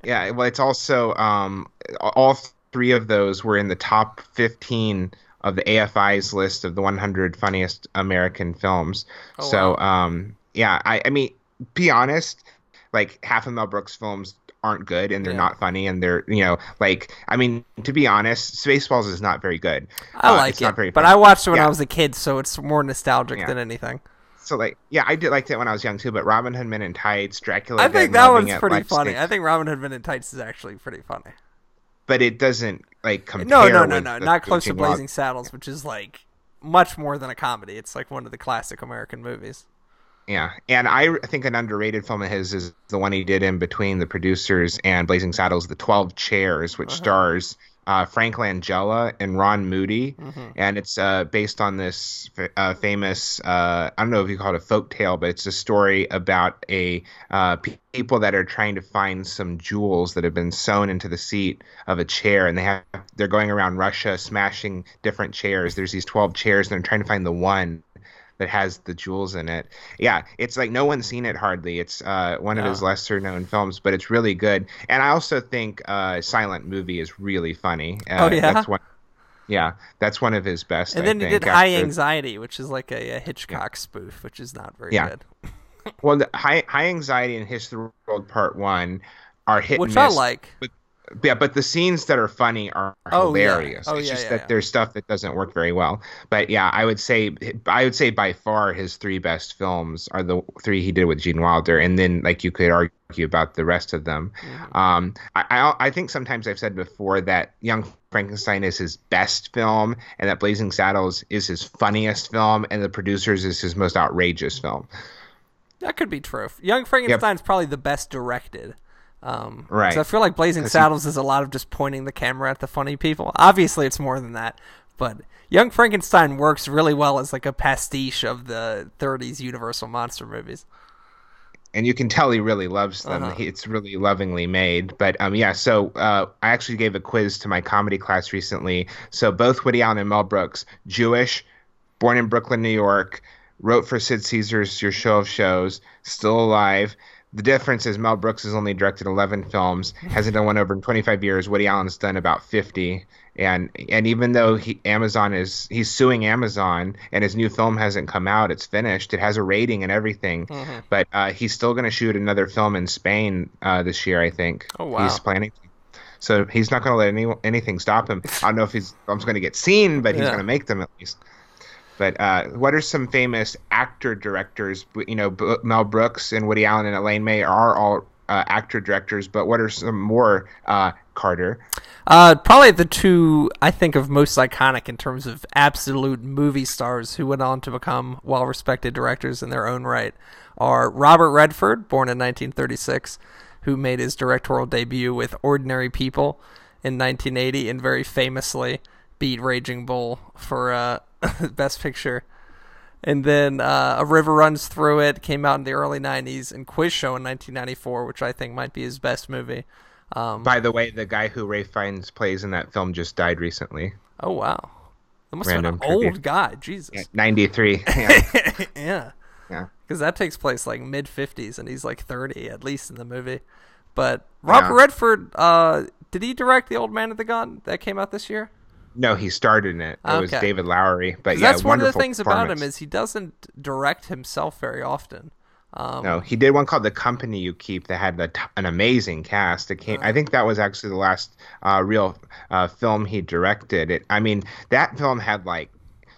yeah, well, it's also um, all three of those were in the top 15 of the AFI's list of the 100 funniest American films. Oh, so, wow. um, yeah, I, I mean, be honest, like half of Mel Brooks' films aren't good and they're yeah. not funny and they're you know like I mean to be honest, Spaceballs is not very good. I uh, like it, but I watched it when yeah. I was a kid, so it's more nostalgic yeah. than anything. So like yeah, I did like it when I was young too. But Robin Hood Men in Tights, Dracula. I think that one's pretty funny. I think Robin Hood Men in Tights is actually pretty funny but it doesn't like compare. No, no, no, no, not close to Blazing Saddles, which is like much more than a comedy. It's like one of the classic American movies. Yeah, and I think an underrated film of his is the one he did in between the producers and Blazing Saddles, The Twelve Chairs, which uh-huh. stars uh, Frank Langella and Ron Moody, mm-hmm. and it's uh, based on this uh, famous uh, I don't know if you call it a folk tale, but it's a story about a uh, people that are trying to find some jewels that have been sewn into the seat of a chair, and they have they're going around Russia smashing different chairs. There's these twelve chairs, and they're trying to find the one that has the jewels in it. Yeah, it's like no one's seen it hardly. It's uh, one of his lesser known films, but it's really good. And I also think uh, Silent Movie is really funny. Uh, oh yeah. That's one, yeah, that's one of his best. And then he did High Anxiety, which is like a, a Hitchcock yeah. spoof, which is not very yeah. good. well, the high high anxiety and History World Part One are hit which I like. Yeah, but the scenes that are funny are oh, hilarious. Yeah. Oh, it's yeah, just yeah, that there's stuff that doesn't work very well. But yeah, I would say I would say by far his three best films are the three he did with Gene Wilder, and then like you could argue about the rest of them. Mm-hmm. Um, I, I I think sometimes I've said before that Young Frankenstein is his best film, and that Blazing Saddles is his funniest film, and The Producers is his most outrageous film. That could be true. Young Frankenstein's yep. probably the best directed. Um, right. So I feel like Blazing Saddles he... is a lot of just pointing the camera at the funny people. Obviously, it's more than that, but Young Frankenstein works really well as like a pastiche of the '30s Universal monster movies. And you can tell he really loves them. Uh-huh. It's really lovingly made. But um, yeah, so uh, I actually gave a quiz to my comedy class recently. So both Woody Allen and Mel Brooks, Jewish, born in Brooklyn, New York, wrote for Sid Caesar's Your Show of Shows, still alive. The difference is Mel Brooks has only directed 11 films, hasn't done one over in 25 years. Woody Allen's done about 50, and and even though he, Amazon is he's suing Amazon and his new film hasn't come out, it's finished, it has a rating and everything, mm-hmm. but uh, he's still going to shoot another film in Spain uh, this year, I think. Oh wow! He's planning. So he's not going to let any anything stop him. I don't know if he's I'm going to get seen, but he's Yeah. going to make them at least. But uh, what are some famous actor directors? You know, Mel Brooks and Woody Allen and Elaine May are all uh, actor directors. But what are some more? Uh, Carter. Uh, probably the two I think of most iconic in terms of absolute movie stars who went on to become well-respected directors in their own right are Robert Redford, born in 1936, who made his directorial debut with Ordinary People in 1980 and very famously beat Raging Bull for uh, Best Picture. And then uh, A River Runs Through It came out in the early 90s, and Quiz Show in 1994, which I think might be his best movie. Um, By the way, the guy who Ralph Fiennes plays in that film just died recently. oh, wow. That must Random have been an trivia. old guy. Jesus. Yeah, 93. Yeah. yeah. yeah. Because that takes place like mid 50s, and he's like 30 at least in the movie. But Robert Yeah. Redford, uh, did he direct The Old Man of the Gun that came out this year? No, he starred in it. It was David Lowery. But yeah, that's one of the things about him is he doesn't direct himself very often. Um, No, he did one called "The Company You Keep" that had t- an amazing cast. It came. I think that was actually the last uh, real uh, film he directed. It. I mean, that film had like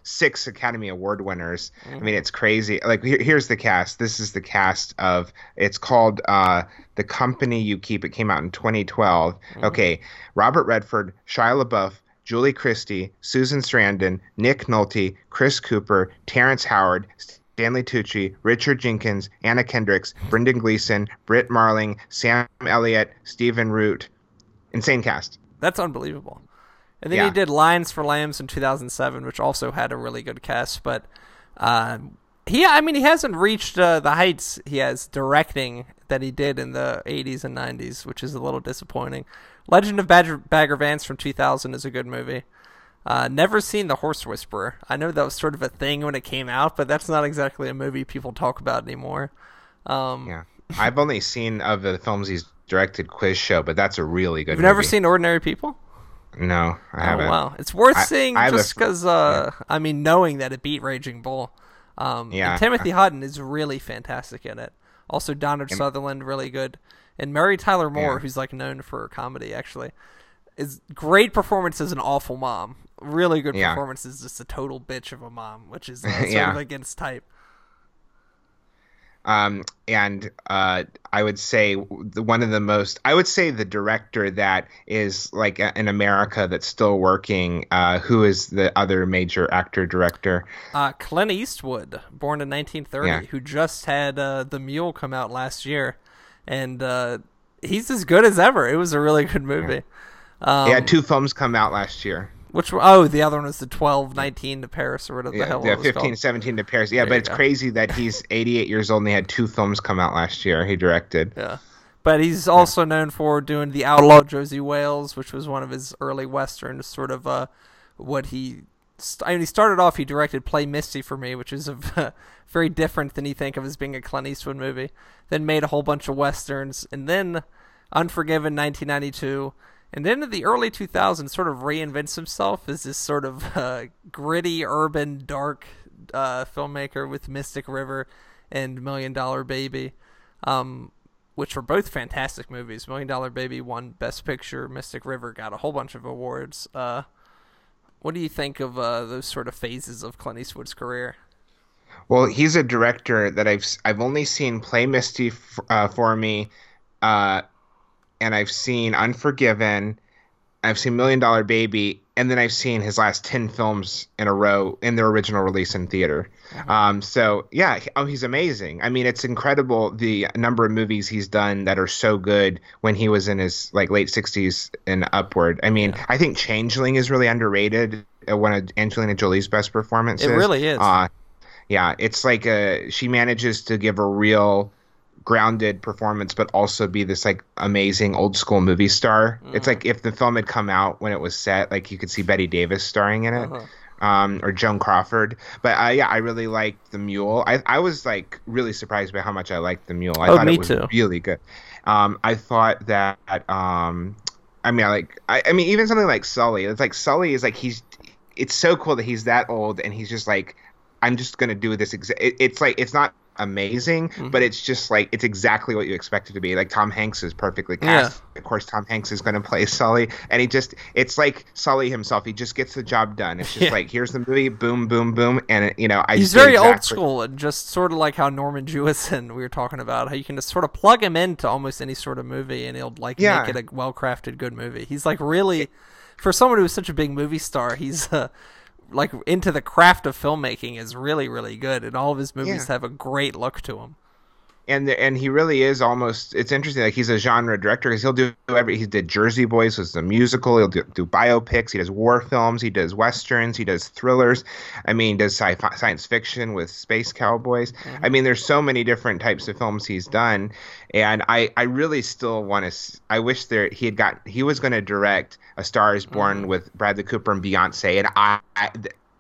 six Academy Award winners. I mean, it's crazy. Like, here, here's the cast. This is the cast of. It's called uh, "The Company You Keep." It came out in 2012. Okay, Robert Redford, Shia LaBeouf. Julie Christie, Susan Sarandon, Nick Nolte, Chris Cooper, Terrence Howard, Stanley Tucci, Richard Jenkins, Anna Kendricks, Brendan Gleeson, Brit Marling, Sam Elliott, Stephen Root. Insane cast. That's unbelievable. And then Yeah. he did Lions for Lambs in 2007, which also had a really good cast. But uh, he, I mean, he hasn't reached uh, the heights he has directing that he did in the 80s and 90s, which is a little disappointing. Legend of Badger, Bagger Vance from 2000 is a good movie. Uh, never seen The Horse Whisperer. I know that was sort of a thing when it came out, but that's not exactly a movie people talk about anymore. Um, Yeah. I've only seen of the films he's directed Quiz Show, but that's a really good You've never seen Ordinary People? No, I haven't. Oh wow, it's worth I- seeing I just because. Uh, I mean, knowing that it beat Raging Bull. Um, Yeah. Timothy Hutton is really fantastic in it. Also, Donald Sutherland really good, and Mary Tyler Moore, Yeah. who's like known for comedy, actually, is great performance as an awful mom. Really good Yeah. performance as just a total bitch of a mom, which is uh, sort Yeah. of against type. Um, and uh, I would say the, one of the most, I would say the director that is like a- in America that's still working. Uh, who is the other major actor director? Uh, Clint Eastwood, born in 1930, Yeah. who just had uh, The Mule come out last year, and uh, he's as good as ever. It was a really good movie. Um, he had two films come out last year. Which one- oh, the other one was the 12, 19 to Paris or whatever the hell yeah it was 15, called. 17 to Paris. Yeah, There but it's go. crazy that he's 88 years old and he had two films come out last year. He directed. Yeah. But he's also known for doing The Outlaw Josey Wales, which was one of his early westerns, sort of uh, what he. I mean, he started off, he directed Play Misty for Me, which is a very different than you think of as being a Clint Eastwood movie. Then made a whole bunch of westerns, and then Unforgiven 1992. And then in the early 2000s, sort of reinvents himself as this sort of uh, gritty, urban, dark uh, filmmaker with Mystic River and Million Dollar Baby, um, which were both fantastic movies. Million Dollar Baby won Best Picture. Mystic River got a whole bunch of awards. Uh, what do you think of uh, those sort of phases of Clint Eastwood's career? Well, he's a director that I've I've only seen play Misty f- uh, for me, uh, and I've seen Unforgiven, I've seen Million Dollar Baby, and then I've seen his last ten films in a row in their original release in theater. Mm-hmm. Um, so yeah, oh, he's amazing. I mean, it's incredible the number of movies he's done that are so good when he was in his like late sixties and upward. I mean, yeah. I think Changeling is really underrated. Uh, one of Angelina Jolie's best performances. It really is. Uh, yeah, it's like a she manages to give a real grounded performance, but also be this like amazing old school movie star. Mm-hmm. It's like if the film had come out when it was set, like you could see Bette Davis starring in it. Uh-huh. Um, or Joan Crawford, but uh, yeah, I really liked the Mule. I, I was like really surprised by how much I liked the Mule. I oh, thought me it was too. really good. Um, I thought that um, I mean, I like I, I mean, even something like Sully. It's like Sully is like he's. It's so cool that he's that old and he's just like I'm just gonna do this. Exa- it, it's like it's not amazing, mm-hmm. but it's just like it's exactly what you expect it to be. Like Tom Hanks is perfectly cast. Yeah. Of course, Tom Hanks is going to play Sully, and he just it's like Sully himself. He just gets the job done. It's just yeah. like here's the movie, boom, boom, boom, and it, you know I. He's very exactly- old school, and just sort of like how Norman Jewison we were talking about, how you can just sort of plug him into almost any sort of movie, and he'll like yeah. make it a well crafted good movie. He's like really. For someone who's such a big movie star, he's uh, like into the craft of filmmaking is really really good, and all of his movies yeah. have a great look to them. And the, and he really is almost. It's interesting. Like he's a genre director because he'll do every. He did Jersey Boys, was a musical. He'll do, do, biopics. He does war films. He does westerns. He does thrillers. I mean, does sci-fi, science fiction with space cowboys. Mm-hmm. I mean, there's so many different types of films he's done, and I I really still want to. I wish there he had got. He was going to direct A Star Is Born mm-hmm. with Bradley Cooper and Beyonce, and I, I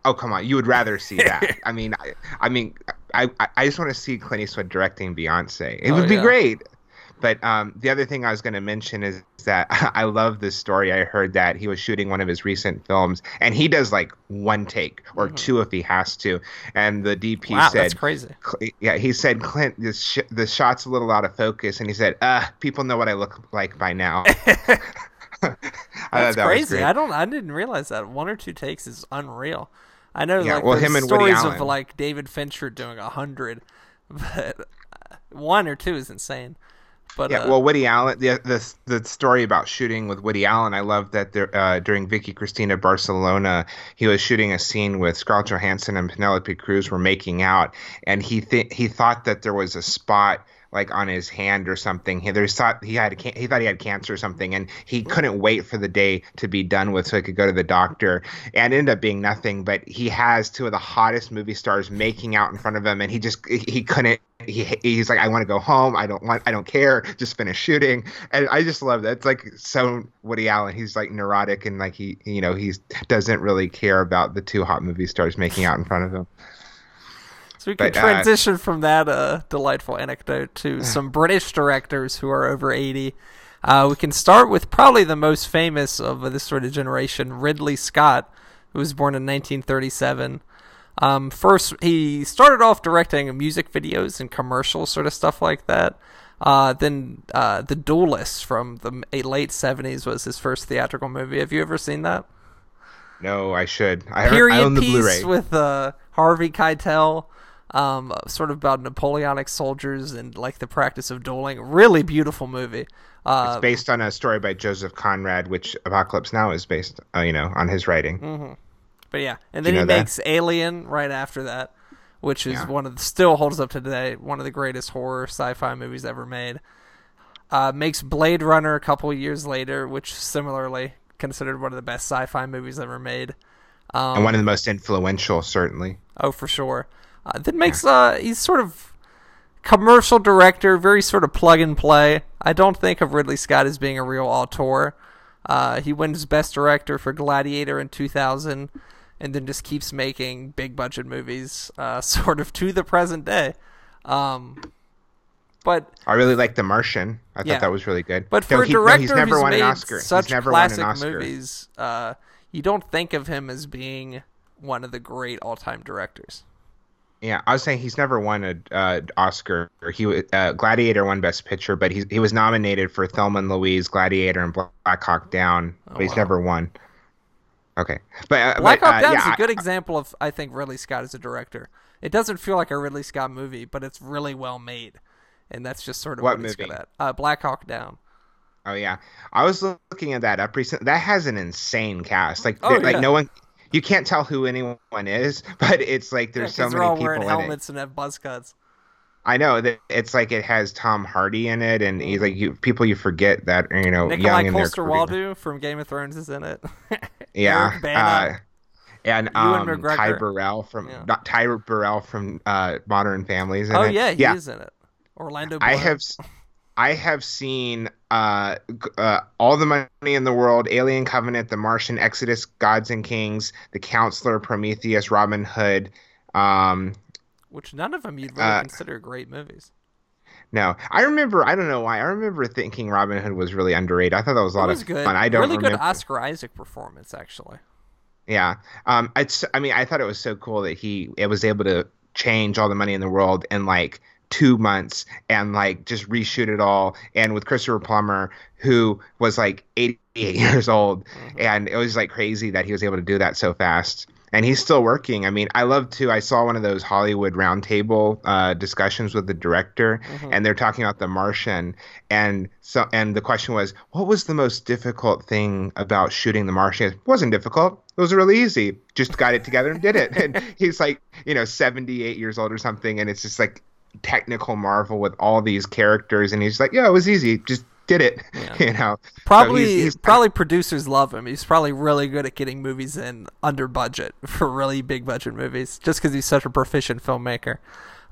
oh come on, you would rather see that. I mean, I, I mean, I I just want to see Clint Eastwood directing Beyonce. It oh, would be yeah. great. But um, the other thing I was going to mention is that I love this story. I heard that he was shooting one of his recent films, and he does like one take or mm-hmm. two if he has to. And the DP wow, said, "That's crazy." Yeah, he said, "Clint, this sh- the shot's a little out of focus," and he said, "Uh, people know what I look like by now." That's that crazy. I don't. I didn't realize that one or two takes is unreal. I know yeah, like well, him and stories of like David Fincher doing a hundred, but one or two is insane. But yeah, uh, well, Woody Allen, the, the the story about shooting with Woody Allen, I love that there, uh, during Vicky Cristina Barcelona, he was shooting a scene with Scarlett Johansson and Penelope Cruz were making out, and he th- he thought that there was a spot like on his hand or something. He there's thought he had he thought he had cancer or something, and he couldn't wait for the day to be done with so he could go to the doctor. And ended up being nothing, but he has two of the hottest movie stars making out in front of him, and he just he couldn't. He, he's like, I want to go home. I don't want. I don't care. Just finish shooting. And I just love that. It's like so Woody Allen. He's like neurotic and like he you know he doesn't really care about the two hot movie stars making out in front of him. So we can but, uh, transition uh, from that uh, delightful anecdote to some British directors who are over 80. Uh, we can start with probably the most famous of this sort of generation, Ridley Scott, who was born in 1937. Um, first, he started off directing music videos and commercials, sort of stuff like that. Uh, then uh, The Duelist from the late 70s was his first theatrical movie. Have you ever seen that? No, I should. I, Period I own the Blu-ray. with uh, Harvey Keitel um, sort of about Napoleonic soldiers and like the practice of dueling. Really beautiful movie. Uh, it's based on a story by Joseph Conrad, which Apocalypse Now is based, uh, you know, on his writing. Mm-hmm. But yeah, and then he makes? Alien right after that, which is yeah. one of the, still holds up to today, one of the greatest horror sci-fi movies ever made. Uh, makes Blade Runner a couple years later, which similarly considered one of the best sci-fi movies ever made. Um, and one of the most influential, certainly. Oh, for sure. Uh, that makes uh, he's sort of commercial director, very sort of plug and play. I don't think of Ridley Scott as being a real auteur. Uh, he wins Best Director for Gladiator in 2000, and then just keeps making big budget movies, uh, sort of to the present day. Um, but I really like The Martian. I yeah. thought that was really good. But for no, he, a director no, he's never who's won made an Oscar. such he's never classic won an Oscar. movies, uh, you don't think of him as being one of the great all-time directors. Yeah, I was saying he's never won an uh, Oscar. He uh, Gladiator won Best Picture, but he he was nominated for Thelma and Louise, Gladiator, and Black Hawk Down, oh, but he's wow. never won. Okay, but uh, Black Hawk uh, Down is yeah, a good I, example of I think Ridley Scott as a director. It doesn't feel like a Ridley Scott movie, but it's really well made, and that's just sort of what, what movie? good at. Uh, Black Hawk Down. Oh yeah, I was looking at that up recently. That has an insane cast. Like, oh, like no one you can't tell who anyone is, but it's like there's yeah, so many all people wearing in helmets it. and have buzz cuts. I know that it's like it has Tom Hardy in it, and he's like you people you forget that you know Nikolai young Coster Waldau from Game of Thrones is in it. yeah, uh, and um, Ty Burrell from yeah. not Ty Burrell from uh, Modern Families. oh it. yeah, he yeah. is in it. Orlando. Blood. I have I have seen uh, uh, all the money in the world, Alien Covenant, The Martian, Exodus, Gods and Kings, The Counselor, Prometheus, Robin Hood. Um, Which none of them you'd really uh, consider great movies. No, I remember. I don't know why. I remember thinking Robin Hood was really underrated. I thought that was a lot of good. fun. I don't really remember. good Oscar Isaac performance, actually. Yeah, um, it's. I mean, I thought it was so cool that he it was able to change all the money in the world and like two months and like just reshoot it all. And with Christopher Plummer, who was like 88 years old, mm-hmm. and it was like crazy that he was able to do that so fast. And he's still working. I mean, I love to. I saw one of those Hollywood roundtable uh, discussions with the director, mm-hmm. and they're talking about The Martian. And so, and the question was, what was the most difficult thing about shooting The Martian? It wasn't difficult. It was really easy. Just got it together and did it. And he's like, you know, 78 years old or something, and it's just like technical marvel with all these characters, and he's like, "Yeah, it was easy. Just did it." Yeah. You know, probably so he's, he's, probably producers love him. He's probably really good at getting movies in under budget for really big budget movies, just because he's such a proficient filmmaker.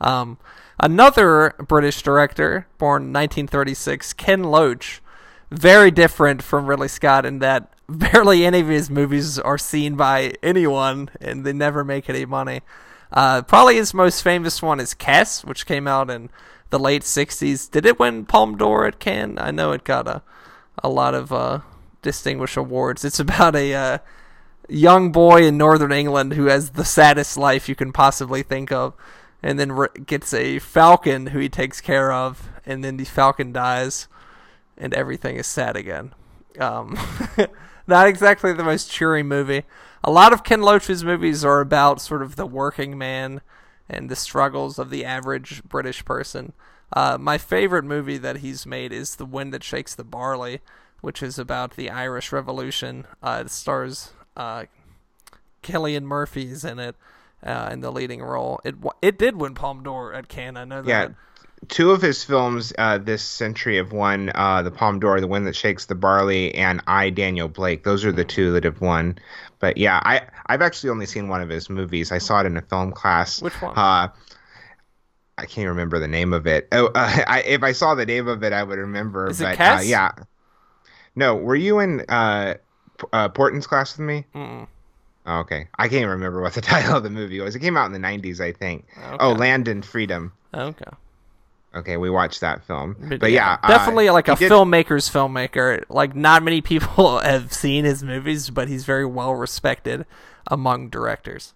Um, another British director, born 1936, Ken Loach, very different from Ridley Scott in that barely any of his movies are seen by anyone, and they never make any money. Uh, probably his most famous one is Kes, which came out in the late '60s. Did it win Palme d'Or at Cannes? I know it got a a lot of uh, distinguished awards. It's about a uh, young boy in northern England who has the saddest life you can possibly think of, and then re- gets a falcon who he takes care of, and then the falcon dies, and everything is sad again. Um, not exactly the most cheery movie a lot of Ken Loach's movies are about sort of the working man and the struggles of the average British person. Uh, my favorite movie that he's made is The Wind That Shakes the Barley, which is about the Irish Revolution. Uh, it stars uh, Cillian Murphy's in it uh, in the leading role. It it did win Palme d'Or at Cannes. I know that. Yeah, two of his films uh, this century have won uh, the Palme d'Or, The Wind That Shakes the Barley, and I, Daniel Blake. Those are the two that have won. But yeah, I I've actually only seen one of his movies. I saw it in a film class. Which one? Uh, I can't remember the name of it. Oh, uh, I, if I saw the name of it, I would remember. Is but, it Cass? Uh, yeah. No, were you in uh, uh, Porton's class with me? Mm-mm. Oh, okay, I can't remember what the title of the movie was. It came out in the '90s, I think. Okay. Oh, Land and Freedom. Okay. Okay, we watched that film, but, but yeah, uh, definitely uh, like a did... filmmaker's filmmaker. Like not many people have seen his movies, but he's very well respected among directors.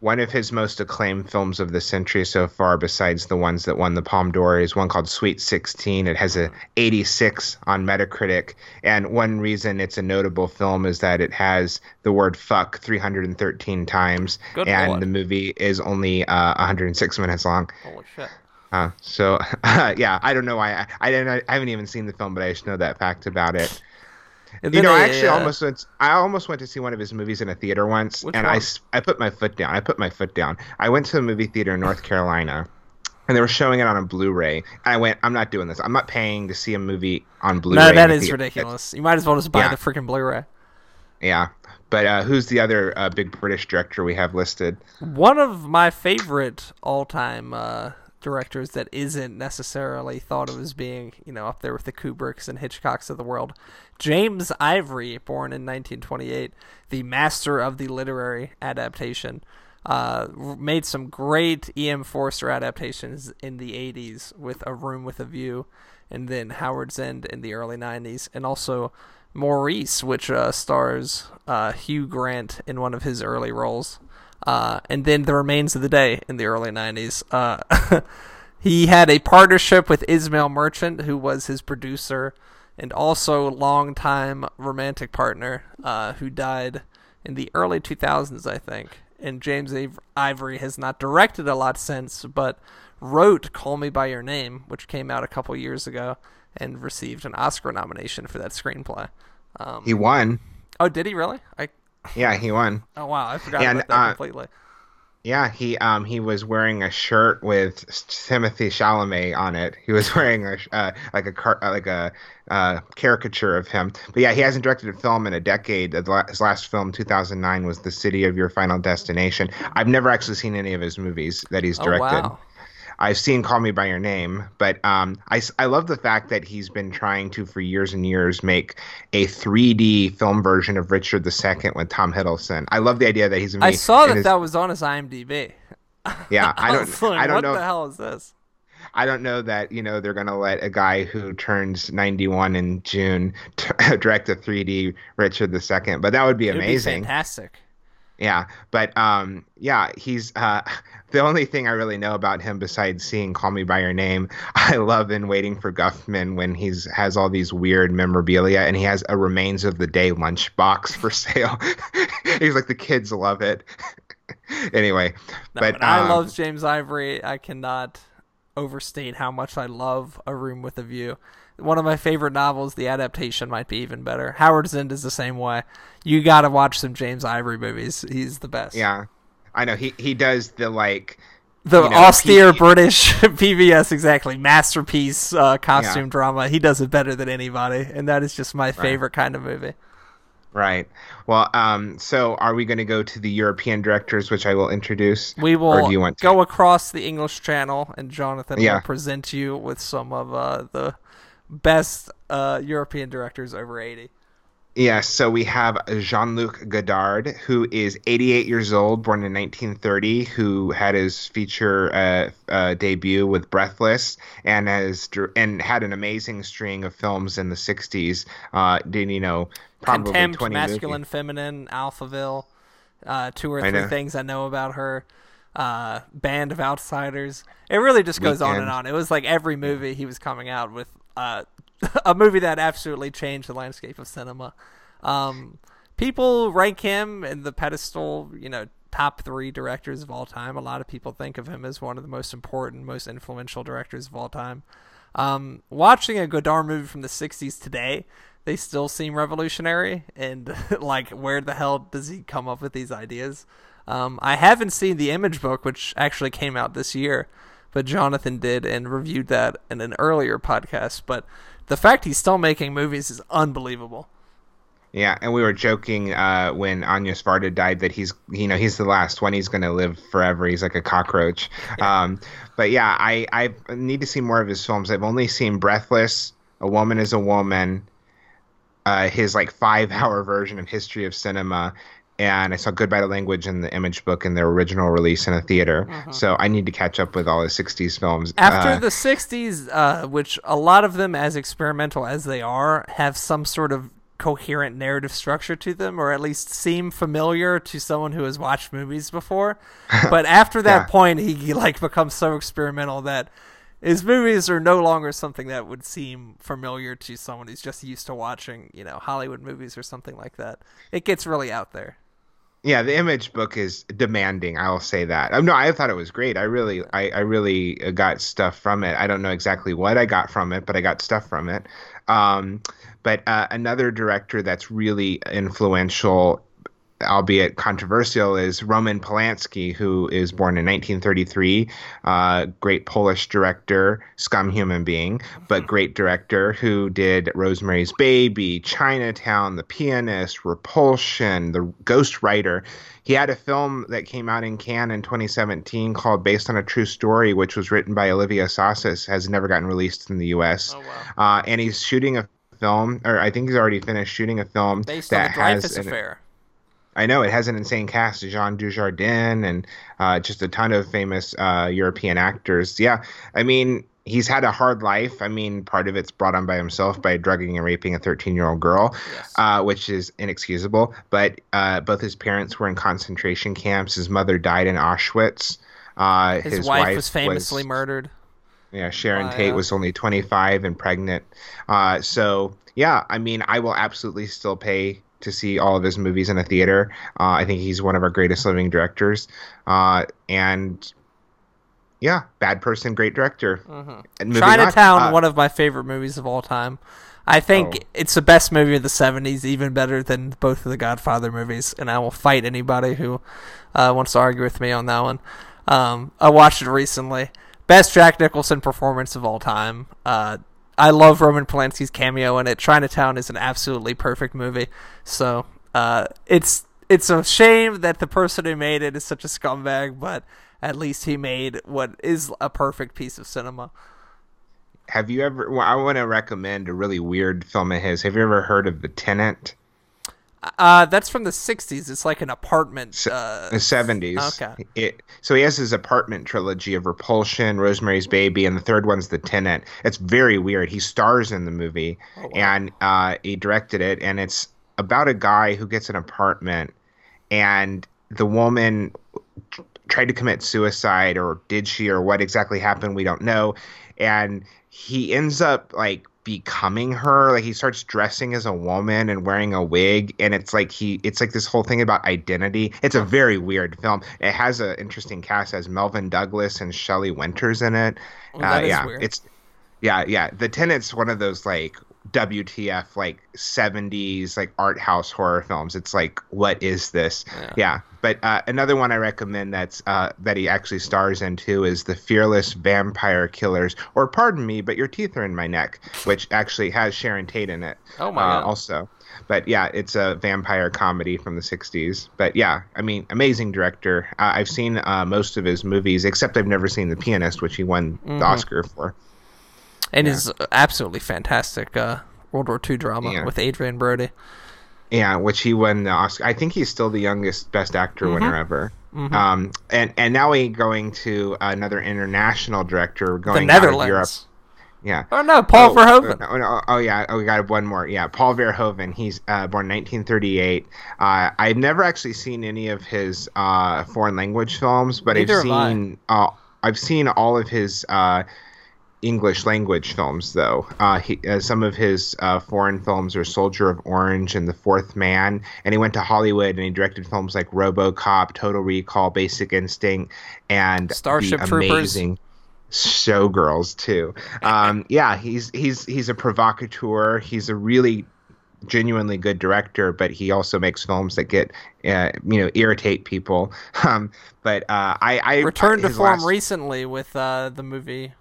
One of his most acclaimed films of the century so far, besides the ones that won the Palme d'Or, is one called Sweet 16. It has a 86 on Metacritic, and one reason it's a notable film is that it has the word "fuck" 313 times, Good and Lord. the movie is only uh, 106 minutes long. Holy shit! Uh, so uh, yeah, I don't know why I, I didn't I haven't even seen the film, but I just know that fact about it. you know, I actually uh, almost went. I almost went to see one of his movies in a theater once, and one? I I put my foot down. I put my foot down. I went to a movie theater in North Carolina, and they were showing it on a Blu-ray. I went, I'm not doing this. I'm not paying to see a movie on Blu-ray. No, that is theater. ridiculous. You might as well just buy yeah. the freaking Blu-ray. Yeah, but uh, who's the other uh, big British director we have listed? One of my favorite all-time uh, directors that isn't necessarily thought of as being, you know, up there with the Kubricks and Hitchcocks of the world. James Ivory, born in 1928, the master of the literary adaptation, uh, made some great E.M. Forster adaptations in the 80s with A Room with a View, and then Howard's End in the early 90s, and also Maurice, which uh, stars uh, Hugh Grant in one of his early roles. Uh, and then The Remains of the Day in the early 90s. Uh, he had a partnership with Ismail Merchant, who was his producer and also longtime romantic partner, uh, who died in the early 2000s, I think. And James Ivory has not directed a lot since, but wrote Call Me By Your Name, which came out a couple years ago and received an Oscar nomination for that screenplay. Um, he won. Oh, did he really? I. Yeah, he won. Oh wow, I forgot and, about that uh, completely. Yeah, he um he was wearing a shirt with Timothy Chalamet on it. He was wearing a uh, like a car uh, like a uh, caricature of him. But yeah, he hasn't directed a film in a decade. His last film, 2009, was The City of Your Final Destination. I've never actually seen any of his movies that he's directed. Oh, wow. I've seen Call Me by Your Name, but um, I, I love the fact that he's been trying to for years and years make a 3D film version of Richard II with Tom Hiddleston. I love the idea that he's. I saw that his, that was on his IMDb. Yeah, I don't. I, like, I don't what know. What the hell is this? I don't know that you know they're going to let a guy who turns 91 in June t- direct a 3D Richard II, but that would be amazing. Be fantastic. Yeah, but um, yeah, he's uh, the only thing I really know about him besides seeing "Call Me by Your Name." I love in Waiting for Guffman when he's has all these weird memorabilia and he has a Remains of the Day lunchbox for sale. he's like the kids love it. anyway, no, but, but I um, love James Ivory. I cannot overstate how much I love A Room with a View one of my favorite novels. The adaptation might be even better. Howard's End is the same way. You got to watch some James Ivory movies. He's the best. Yeah, I know. He he does the like the you know, austere P- British PBS exactly masterpiece uh, costume yeah. drama. He does it better than anybody, and that is just my favorite right. kind of movie. Right. Well, um, so are we going to go to the European directors, which I will introduce? We will or do you want to? go across the English Channel, and Jonathan yeah. will present you with some of uh, the best uh, European directors over 80. Yes, so we have Jean Luc Godard, who is 88 years old, born in 1930, who had his feature uh, uh, debut with Breathless, and has and had an amazing string of films in the 60s. Uh, did you know probably Contempt, 20 Masculine, movies. Feminine, Alphaville, uh, two or three things I know about her. Uh, Band of Outsiders. It really just goes Weekend. on and on. It was like every movie he was coming out with uh, a movie that absolutely changed the landscape of cinema. Um, people rank him in the pedestal, you know, top three directors of all time. A lot of people think of him as one of the most important, most influential directors of all time. Um, watching a Godard movie from the 60s today, they still seem revolutionary. And, like, where the hell does he come up with these ideas? Um, I haven't seen the image book, which actually came out this year but Jonathan did and reviewed that in an earlier podcast. But the fact he's still making movies is unbelievable. Yeah, and we were joking uh, when Agnes Varda died that he's you know he's the last one. He's going to live forever. He's like a cockroach. Yeah. Um, but yeah, I I need to see more of his films. I've only seen Breathless, A Woman Is a Woman, uh, his like five hour version of History of Cinema, and I saw Goodbye to Language in the Image book in their original release in a theater. Uh-huh. So I need to catch up with all the '60s films. After uh, the '60s, uh, which a lot of them, as experimental as they are, have some sort of coherent narrative structure to them, or at least seem familiar to someone who has watched movies before. But after that yeah. point, he like becomes so experimental that his movies are no longer something that would seem familiar to someone who's just used to watching, you know, Hollywood movies or something like that. It gets really out there. Yeah, the image book is demanding. I will say that. Um, no, I thought it was great. I really, I, I really uh, got stuff from it. I don't know exactly what I got from it, but I got stuff from it. Um, but uh, another director that's really influential albeit controversial, is Roman Polanski, who is born in 1933. Uh, great Polish director, scum human being, but mm-hmm. great director who did Rosemary's Baby, Chinatown, The Pianist, Repulsion, The Ghost Writer. He had a film that came out in Cannes in 2017 called Based on a True Story, which was written by Olivier Assayas, has never gotten released in the U.S. Oh, wow. uh, and he's shooting a film, or I think he's already finished shooting a film Based that has an, affair. I know it has an insane cast: Jean Dujardin and uh, just a ton of famous uh, European actors. Yeah, I mean, he's had a hard life. I mean, part of it's brought on by himself by drugging and raping a 13 year old girl, yes. uh, which is inexcusable. But uh, both his parents were in concentration camps. His mother died in Auschwitz. Uh, his, his, wife, wife was famously was, murdered. Yeah, Sharon Tate was only 25 and pregnant. Uh, so, yeah, I mean, I will absolutely still pay to see all of his movies in a theater. Uh, I think he's one of our greatest living directors. Uh, and yeah, bad person, great director. Mm-hmm. Chinatown, on, uh, one of my favorite movies of all time. I think oh. it's the best movie of the '70s, even better than both of the Godfather movies. And I will fight anybody who uh, wants to argue with me on that one. Um, I watched it recently. Best Jack Nicholson performance of all time. I love Roman Polanski's cameo in it. Chinatown is an absolutely perfect movie. So uh, it's it's a shame that the person who made it is such a scumbag, but at least he made what is a perfect piece of cinema. Have you ever? Well, I want to recommend a really weird film of his. Have you ever heard of The Tenant? Uh, that's from the '60s. It's like an apartment. Uh, the '70s. Okay. It, so he has his apartment trilogy of Repulsion, Rosemary's Baby, and the third one's The Tenant. It's very weird. He stars in the movie, oh, wow. and uh, he directed it, and it's about a guy who gets an apartment, and the woman tried to commit suicide or did she or what exactly happened we don't know and he ends up like becoming her like he starts dressing as a woman and wearing a wig and it's like he it's like this whole thing about identity it's a very weird film it has an interesting cast as melvin douglas and shelley winters in it oh, uh, yeah weird. it's yeah yeah the tenant's one of those like WTF like 70s like art house horror films. It's like what is this? Yeah. yeah. But uh, another one I recommend that's uh, that he actually stars in too is the Fearless Vampire Killers, or pardon me, but your teeth are in my neck, which actually has Sharon Tate in it. Oh my uh, god! Also, but yeah, it's a vampire comedy from the '60s. But yeah, I mean, amazing director. I've seen uh, most of his movies, except I've never seen The Pianist, which he won mm-hmm. the Oscar for and yeah. is absolutely fantastic uh, World War II drama yeah. with Adrien Brody. Yeah, which he won the Oscar. I think he's still the youngest Best Actor mm-hmm. winner ever. Mm-hmm. Um, and and now we're going to another international director going the Netherlands. out of Europe. Yeah. Oh no, Paul oh, Verhoeven. Oh, oh, oh, yeah. Oh, we got one more. Yeah, Paul Verhoeven. He's uh, born 1938. Uh, I've never actually seen any of his uh, foreign language films, but Neither I've seen uh, I've seen all of his uh, English language films, though. Uh, he, uh, some of his uh, foreign films are Soldier of Orange and The Fourth Man. And he went to Hollywood and he directed films like RoboCop, Total Recall, Basic Instinct, and Starship the Troopers. amazing Showgirls too. Um, yeah, he's he's he's a provocateur. He's a really genuinely good director, but he also makes films that get uh, you know irritate people. Um, but uh, I, I returned to form last... recently with uh, the movie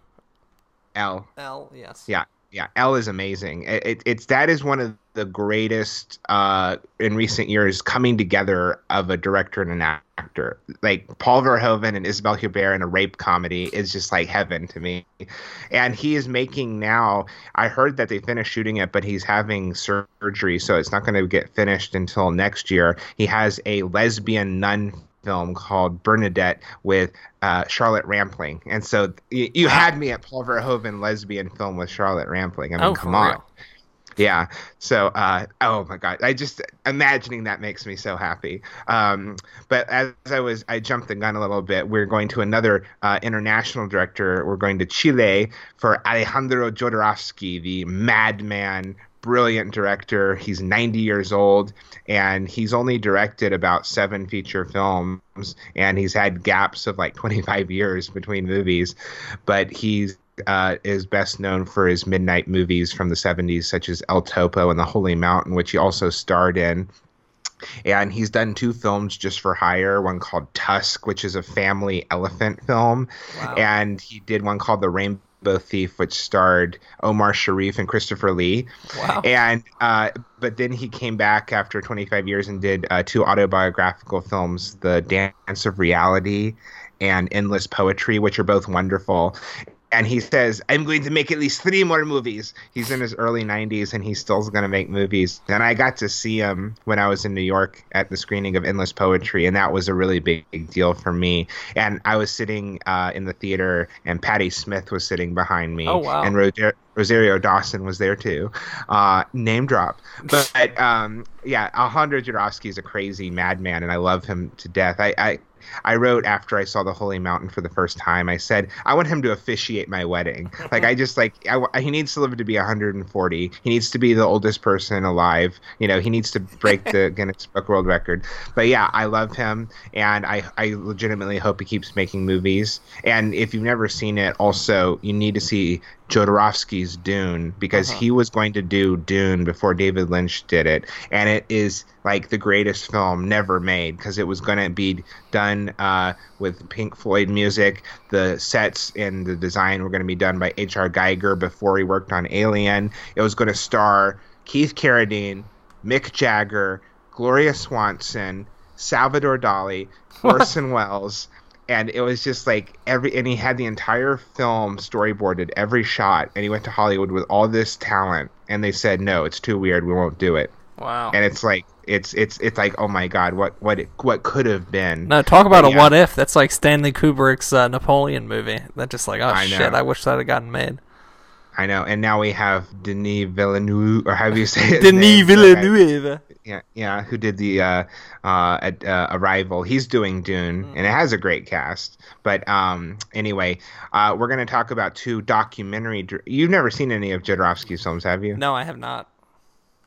Elle. L. yes. Yeah, yeah. Elle is amazing. It, it, it's that is one of the greatest uh, in recent years coming together of a director and an actor. Like Paul Verhoeven and Isabelle Huppert in a rape comedy is just like heaven to me. And he is making now. I heard that they finished shooting it, but he's having surgery, so it's not going to get finished until next year. He has a lesbian nun film called Bernadette with uh, Charlotte Rampling, and so you, you had me at Paul Verhoeven lesbian film with Charlotte Rampling. I mean, oh, come on. Real? Yeah. So, uh, oh my God, I just imagining that makes me so happy. Um, but as I was, I jumped the gun a little bit. We're going to another uh, international director. We're going to Chile for Alejandro Jodorowsky, the madman brilliant director. He's 90 years old and he's only directed about seven feature films and he's had gaps of like 25 years between movies. But he's uh, is best known for his midnight movies from the 70s, such as El Topo and The Holy Mountain, which he also starred in. And he's done two films just for hire, one called Tusk, which is a family elephant film. Wow. And he did one called The Rainbow Rainbow Thief, which starred Omar Sharif and Christopher Lee. Wow. And uh, but then he came back after 25 years and did uh, two autobiographical films, The Dance of Reality and Endless Poetry, which are both wonderful. And he says, "I'm going to make at least three more movies." He's in his early 90s, and he's still going to make movies. And I got to see him when I was in New York at the screening of Endless Poetry, and that was a really big, deal for me. And I was sitting uh, in the theater, and Patti Smith was sitting behind me, oh, wow. and Rosario Dawson was there too. Uh, name drop, but um, yeah, Alejandro Jodorowsky is a crazy madman, and I love him to death. I, I I wrote after I saw the Holy Mountain for the first time. I said I want him to officiate my wedding. Like I just like I, he needs to live to be 140. He needs to be the oldest person alive. You know, he needs to break the Guinness Book World Record. But yeah, I love him, and I I legitimately hope he keeps making movies. And if you've never seen it, also you need to see Jodorowsky's Dune because uh-huh. he was going to do Dune before David Lynch did it, and it is like the greatest film never made because it was going to be done uh, with Pink Floyd music. The sets and the design were going to be done by H.R. Giger before he worked on Alien. It was going to star Keith Carradine, Mick Jagger, Gloria Swanson, Salvador Dali, Orson Welles and it was just like every and he had the entire film storyboarded every shot and he went to hollywood with all this talent and they said no it's too weird we won't do it wow and it's like it's it's it's like oh my god what what it, what could have been no talk about but, a yeah. what if that's like stanley kubrick's uh, napoleon movie that just like oh I shit i wish that had gotten made I know, and now we have Denis Villeneuve, or how do you say it? Denis Villeneuve yeah, yeah, who did the uh, uh, uh, Arrival. He's doing Dune, mm. and it has a great cast. But um, anyway, uh, we're going to talk about two documentary. You've never seen any of Jodorowsky's films, have you? No, I have not.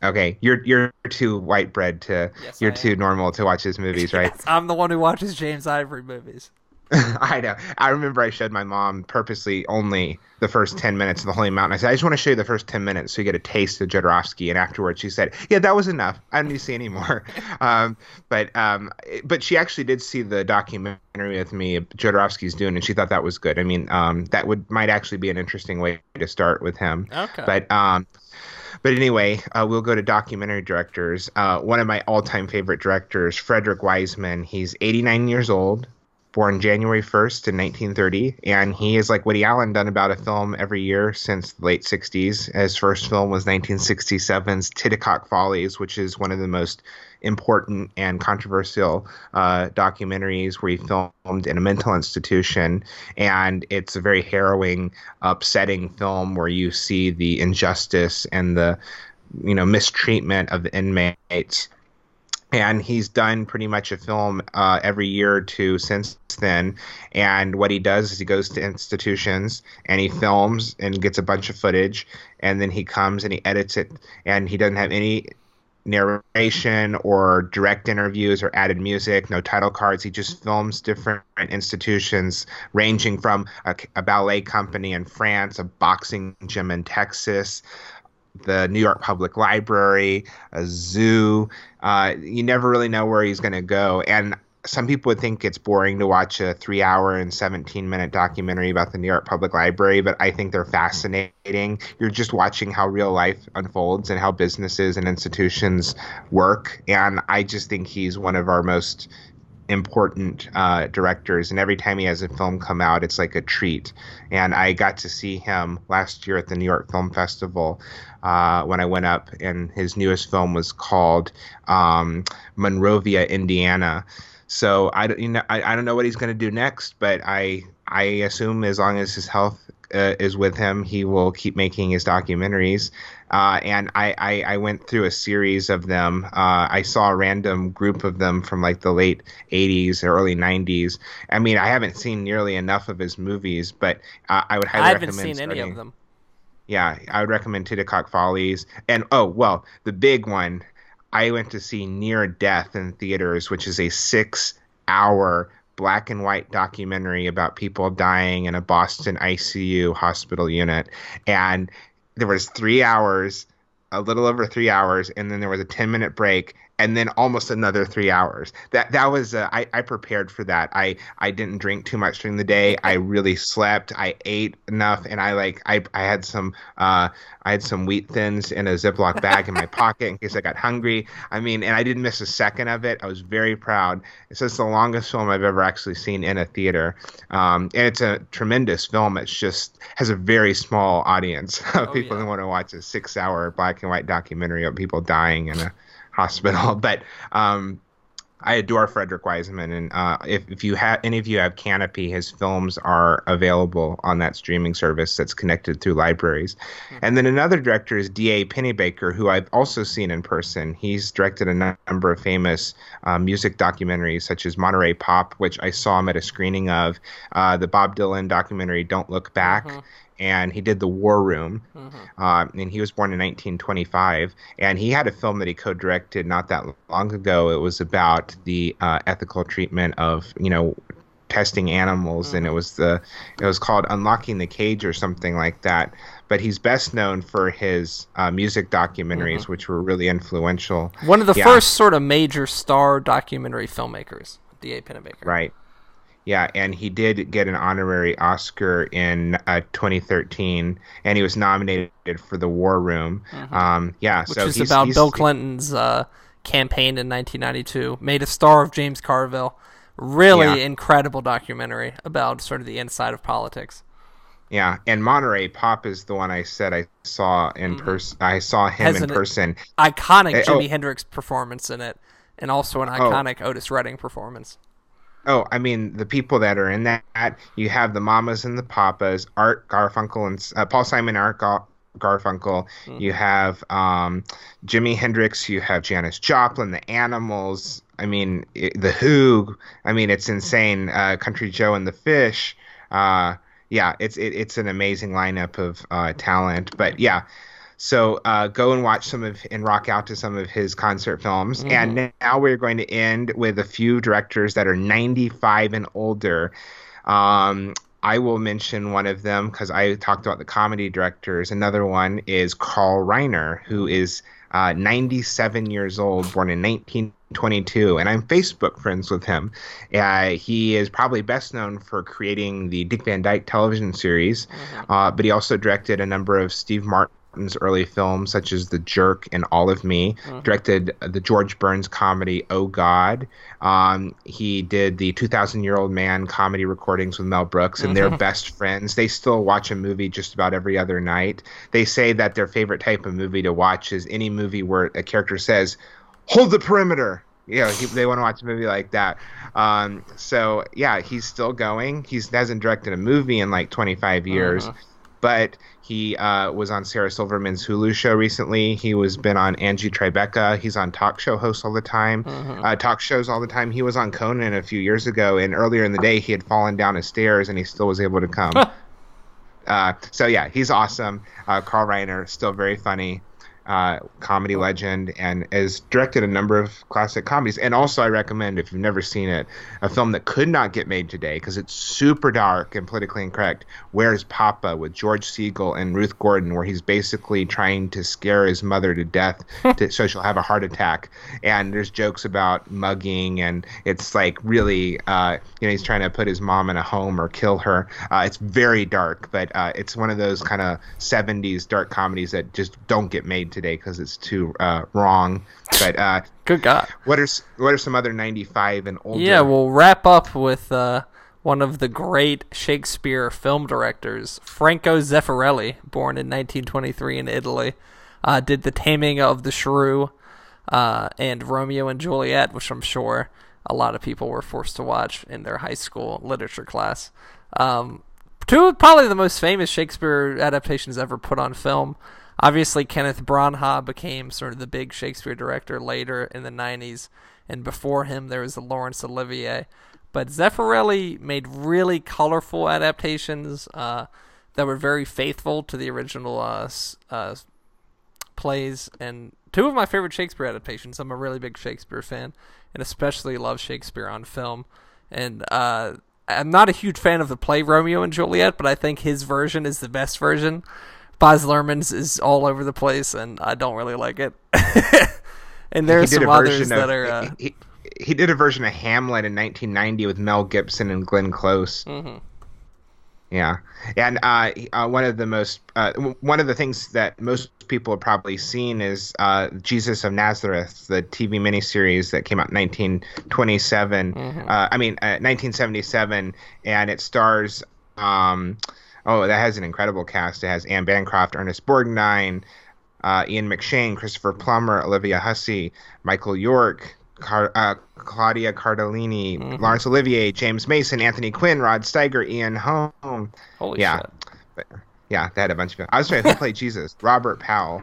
Okay, you're you're too white bread to yes, you're too normal to watch his movies, right? yes, I'm the one who watches James Ivory movies. I know. I remember I showed my mom purposely only the first 10 minutes of the Holy Mountain. I said, I just want to show you the first 10 minutes so you get a taste of Jodorowsky. And afterwards, she said, Yeah, that was enough. I don't need to see any more. um, but um, but she actually did see the documentary with me, Jodorowsky's Dune, and she thought that was good. I mean, um, that would might actually be an interesting way to start with him. Okay. But um, but anyway, uh, we'll go to documentary directors. Uh, one of my all-time favorite directors, Frederick Wiseman. He's 89 years old born January 1st in 1930, and he is like Woody Allen, done about a film every year since the late 60s. His first film was 1967's Titicut Follies, which is one of the most important and controversial uh, documentaries where he filmed in a mental institution. And it's a very harrowing, upsetting film where you see the injustice and the you know mistreatment of the inmates and he's done pretty much a film uh, every year or two since then. And what he does is he goes to institutions and he films and gets a bunch of footage, and then he comes and he edits it, and he doesn't have any narration or direct interviews or added music, no title cards. He just films different institutions, ranging from a, a ballet company in France, a boxing gym in Texas, the New York Public Library, a zoo. Uh, you never really know where he's going to go. And some people would think it's boring to watch a three hour and 17 minute documentary about the New York Public Library, but I think they're fascinating. You're just watching how real life unfolds and how businesses and institutions work. And I just think he's one of our most important uh, directors, and every time he has a film come out, it's like a treat. And I got to see him last year at the New York Film Festival uh, when I went up, and his newest film was called um, Monrovia, Indiana. So I don't, you know, I, I don't know what he's going to do next, but I I assume as long as his health uh, is with him, he will keep making his documentaries. Uh, and I, I, I, went through a series of them. Uh, I saw a random group of them from like the late 80s or early 90s. I mean, I haven't seen nearly enough of his movies, but uh, I would highly I haven't recommend seen starting. any of them. Yeah, I would recommend Titicut Follies. And oh, well, the big one I went to see Near Death in theaters, which is a six hour black and white documentary about people dying in a Boston ICU hospital unit. And there was three hours, a little over three hours, and then there was a 10 minute break. And then almost another three hours. That that was uh, I I prepared for that. I I didn't drink too much during the day. I really slept. I ate enough, and I like I I had some uh I had some wheat thins in a Ziploc bag in my pocket in case I got hungry. I mean, and I didn't miss a second of it. I was very proud. It's just the longest film I've ever actually seen in a theater, um, and it's a tremendous film. It's just has a very small audience of oh, people yeah. who want to watch a six-hour black and white documentary of people dying in a hospital. But um, I adore Frederick Wiseman, and uh, if if you have any of you have Kanopy, his films are available on that streaming service that's connected through libraries. Mm-hmm. And then another director is D.A. Pennebaker, who I've also seen in person. He's directed a number of famous uh, music documentaries, such as Monterey Pop, which I saw him at a screening of, uh, the Bob Dylan documentary Don't Look Back, mm-hmm and he did The War Room, mm-hmm. uh, and he was born in 1925. And he had a film that he co-directed not that long ago. It was about the uh, ethical treatment of you know testing animals, mm-hmm. and it mm-hmm. was the it was called Unlocking the Cage or something like that. But he's best known for his uh, music documentaries, mm-hmm. which were really influential. One of the yeah. first sort of major star documentary filmmakers, D.A. Pennebaker. Right. Yeah, and he did get an honorary Oscar in uh, 2013, and he was nominated for The War Room. Mm-hmm. Um, yeah, which so is he's, about he's, Bill Clinton's uh, campaign in 1992. Made a star of James Carville. Really yeah. incredible documentary about sort of the inside of politics. Yeah, and Monterey Pop is the one I said I saw in mm-hmm. person. I saw him Has in person. Iconic uh, Jimi oh. Hendrix performance in it, and also an oh. iconic oh. Otis Redding performance. Oh, I mean the people that are in that. You have the mamas and the papas, Art Garfunkel and uh, Paul Simon, Art Gar- Garfunkel. Mm-hmm. You have um, Jimi Hendrix. You have Janis Joplin, the Animals. I mean it, the Who. I mean it's insane. Uh, Country Joe and the Fish. Uh, yeah, it's it, it's an amazing lineup of uh, talent. But yeah, so uh, go and watch some of and rock out to some of his concert films. Mm-hmm. And now we're going to end with a few directors that are 95 and older. Um, I will mention one of them because I talked about the comedy directors. Another one is Carl Reiner, who is uh, 97 years old, born in 1922, and I'm Facebook friends with him. Uh, he is probably best known for creating the Dick Van Dyke television series, mm-hmm. uh, but he also directed a number of Steve Martin early films, such as The Jerk and All of Me. Uh-huh. Directed the George Burns comedy Oh God. Um, he did the 2,000 Year Old Man comedy recordings with Mel Brooks, and they're uh-huh. best friends. They still watch a movie just about every other night. They say that their favorite type of movie to watch is any movie where a character says, Hold the perimeter you know, he, they want to watch a movie like that. Um, so yeah, he's still going. He hasn't directed a movie in like 25 years, uh-huh. But he uh, was on Sarah Silverman's Hulu show recently. He was been on Angie Tribeca. He's on talk show hosts all the time, mm-hmm. uh, talk shows all the time. He was on Conan a few years ago, and earlier in the day he had fallen down a stairs and he still was able to come. uh, so yeah, he's awesome. Uh, Carl Reiner, still very funny uh, comedy legend and has directed a number of classic comedies. And also, I recommend, if you've never seen it, a film that could not get made today because it's super dark and politically incorrect. Where's Papa with George Segal and Ruth Gordon, where he's basically trying to scare his mother to death to, so she'll have a heart attack. And there's jokes about mugging, and it's like really, uh, you know, he's trying to put his mom in a home or kill her. Uh, it's very dark, but uh, it's one of those kind of 70s dark comedies that just don't get made today because it's too uh, wrong. But uh, good God, what are what are some other ninety five and older? Yeah, we'll wrap up with uh, one of the great Shakespeare film directors, Franco Zeffirelli, born in 1923 in Italy, uh, did The Taming of the Shrew uh, and Romeo and Juliet, which I'm sure a lot of people were forced to watch in their high school literature class. Um, two of probably the most famous Shakespeare adaptations ever put on film. Obviously, Kenneth Branagh became sort of the big Shakespeare director later in the 90s, and before him there was Laurence Olivier. But Zeffirelli made really colorful adaptations uh, that were very faithful to the original uh, uh, plays, and two of my favorite Shakespeare adaptations. I'm a really big Shakespeare fan, and especially love Shakespeare on film. And uh, I'm not a huge fan of the play Romeo and Juliet, but I think his version is the best version. Baz Luhrmann's is all over the place, and I don't really like it. and there's some others that are. Uh... He, he, did a version of Hamlet in 1990 with Mel Gibson and Glenn Close. Mm-hmm. Yeah, and uh, uh, one of the most uh, one of the things that most people have probably seen is uh, Jesus of Nazareth, the TV miniseries that came out in 1927. Mm-hmm. Uh, I mean, 1977, uh, and it stars. Um, oh, that has an incredible cast. It has Anne Bancroft, Ernest Borgnine, Ian McShane, Christopher Plummer, Olivia Hussey, Michael York, Car- uh, Claudia Cardellini, mm-hmm. Laurence Olivier, James Mason, Anthony Quinn, Rod Steiger, Ian Holm. Holy yeah. shit. Yeah, they had a bunch of. I was trying to play Jesus. Robert Powell.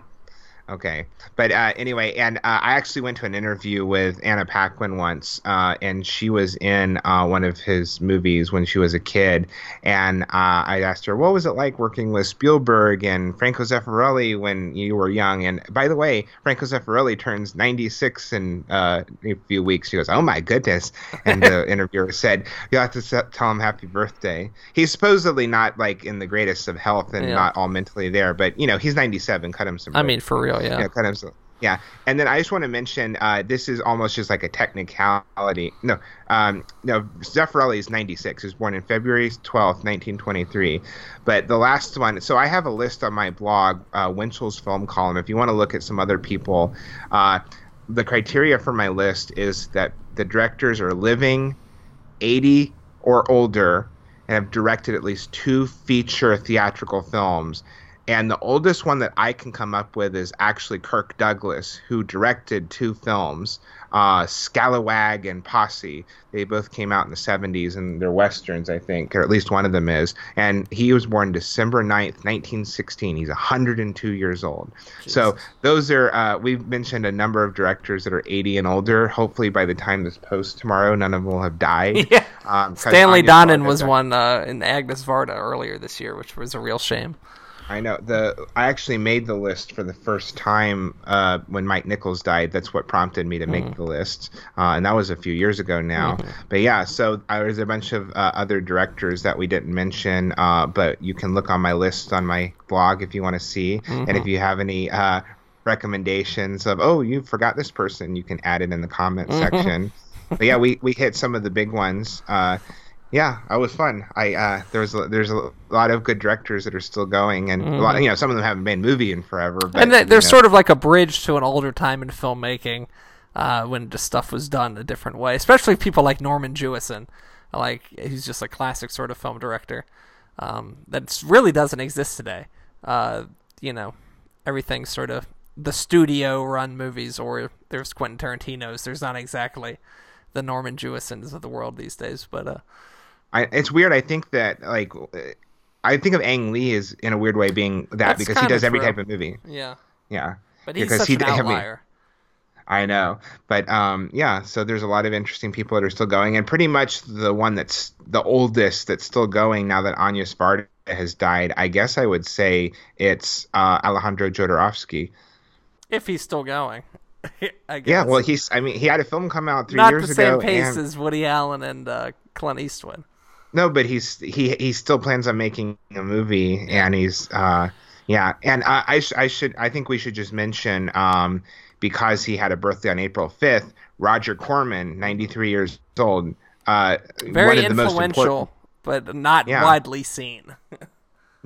Okay, but uh, anyway, and uh, I actually went to an interview with Anna Paquin once, uh, and she was in uh, one of his movies when she was a kid, and uh, I asked her, "What was it like working with Spielberg and Franco Zeffirelli when you were young?" And by the way, Franco Zeffirelli turns 96 in uh, a few weeks. She goes, "Oh my goodness!" And the interviewer said, "You have to tell him happy birthday." He's supposedly not like in the greatest of health and yeah. not all mentally there, but you know he's 97. Cut him some. I mean, for real yeah. Yeah, of. Yeah, and then I just want to mention uh, this is almost just like a technicality. No, um, no, Zeffirelli is 96. He was born in February 12th, 1923. But the last one, so I have a list on my blog, uh, Winchell's Film Column. If you want to look at some other people, uh, the criteria for my list is that the directors are living, 80 or older, and have directed at least two feature theatrical films and the oldest one that I can come up with is actually Kirk Douglas, who directed two films, uh, Scalawag and Posse. They both came out in the 70s and they're westerns, I think, or at least one of them is. And he was born December 9th, 1916. He's 102 years old. Jesus. So those are, uh, we've mentioned a number of directors that are 80 and older. Hopefully by the time this posts tomorrow, none of them will have died. Yeah. Um, Stanley Donen was one uh, in Agnes Varda earlier this year, which was a real shame. I know the. I actually made the list for the first time uh, when Mike Nichols died. That's what prompted me to make mm-hmm. the list, uh, and that was a few years ago now. Mm-hmm. But yeah, so uh, there's a bunch of uh, other directors that we didn't mention, uh, but you can look on my list on my blog if you want to see, mm-hmm. and if mm-hmm. you have any uh, recommendations of oh you forgot this person, you can add it in the comment mm-hmm. section. but yeah, we we hit some of the big ones. Yeah, it was fun. I uh, there's a, there's a lot of good directors that are still going, and mm. a lot, mm-hmm. you know, some of them haven't made movie in forever. But, and they're, sort of like a bridge to an older time in filmmaking, uh, when the stuff was done a different way. Especially people like Norman Jewison, like he's just a classic sort of film director um, that really doesn't exist today. Uh, you know, everything's sort of the studio run movies, or there's Quentin Tarantino's. There's not exactly the Norman Jewisons of the world these days, but uh, I, it's weird. I think that like I think of Ang Lee as in a weird way being that That's because he does every type of movie. Yeah. Yeah. But he's because such he, an outlier. I, mean, I know, but um, yeah. So there's a lot of interesting people that are still going, and pretty much the one that's the oldest that's still going now that Agnes Varda has died. I guess I would say it's uh, Alejandro Jodorowsky. If he's still going. yeah, well, he's. I mean, he had a film come out three Not years ago. Not the same pace and... as Woody Allen and uh, Clint Eastwood. No, but he's he he still plans on making a movie, and he's uh yeah, and I I, sh- I should I think we should just mention um because he had a birthday on April fifth, Roger Corman, ninety three years old, uh, very influential, but not yeah. widely seen.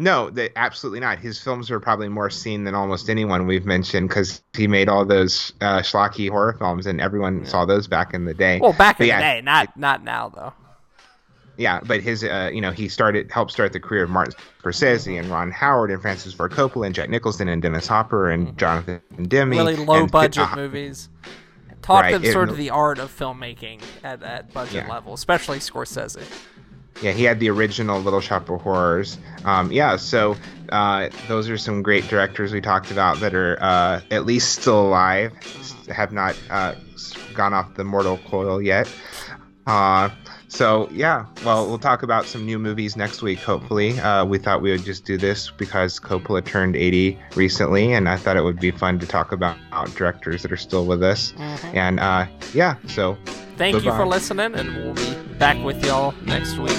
No, they, absolutely not. His films are probably more seen than almost anyone we've mentioned because he made all those uh, schlocky horror films, and everyone yeah. saw those back in the day. Well, back but in yeah, the day, not not now though yeah, but his, uh, you know, he started helped start the career of Martin Scorsese and Ron Howard and Francis Ford Coppola and Jack Nicholson and Dennis Hopper and mm-hmm. Jonathan Demme. Really low budget uh, movies. Taught right, them sort it, of the art of filmmaking at at budget yeah. level, especially Scorsese. Yeah, he had the original Little Shop of Horrors. Um, yeah, so uh, those are some great directors we talked about that are uh, at least still alive, have not uh, gone off the mortal coil yet. So yeah, well, we'll talk about some new movies next week. Hopefully, uh, we thought we would just do this because Coppola turned 80 recently, and I thought it would be fun to talk about directors that are still with us. Mm-hmm. And uh, yeah, so thank bye-bye. you for listening, and we'll be back with y'all next week.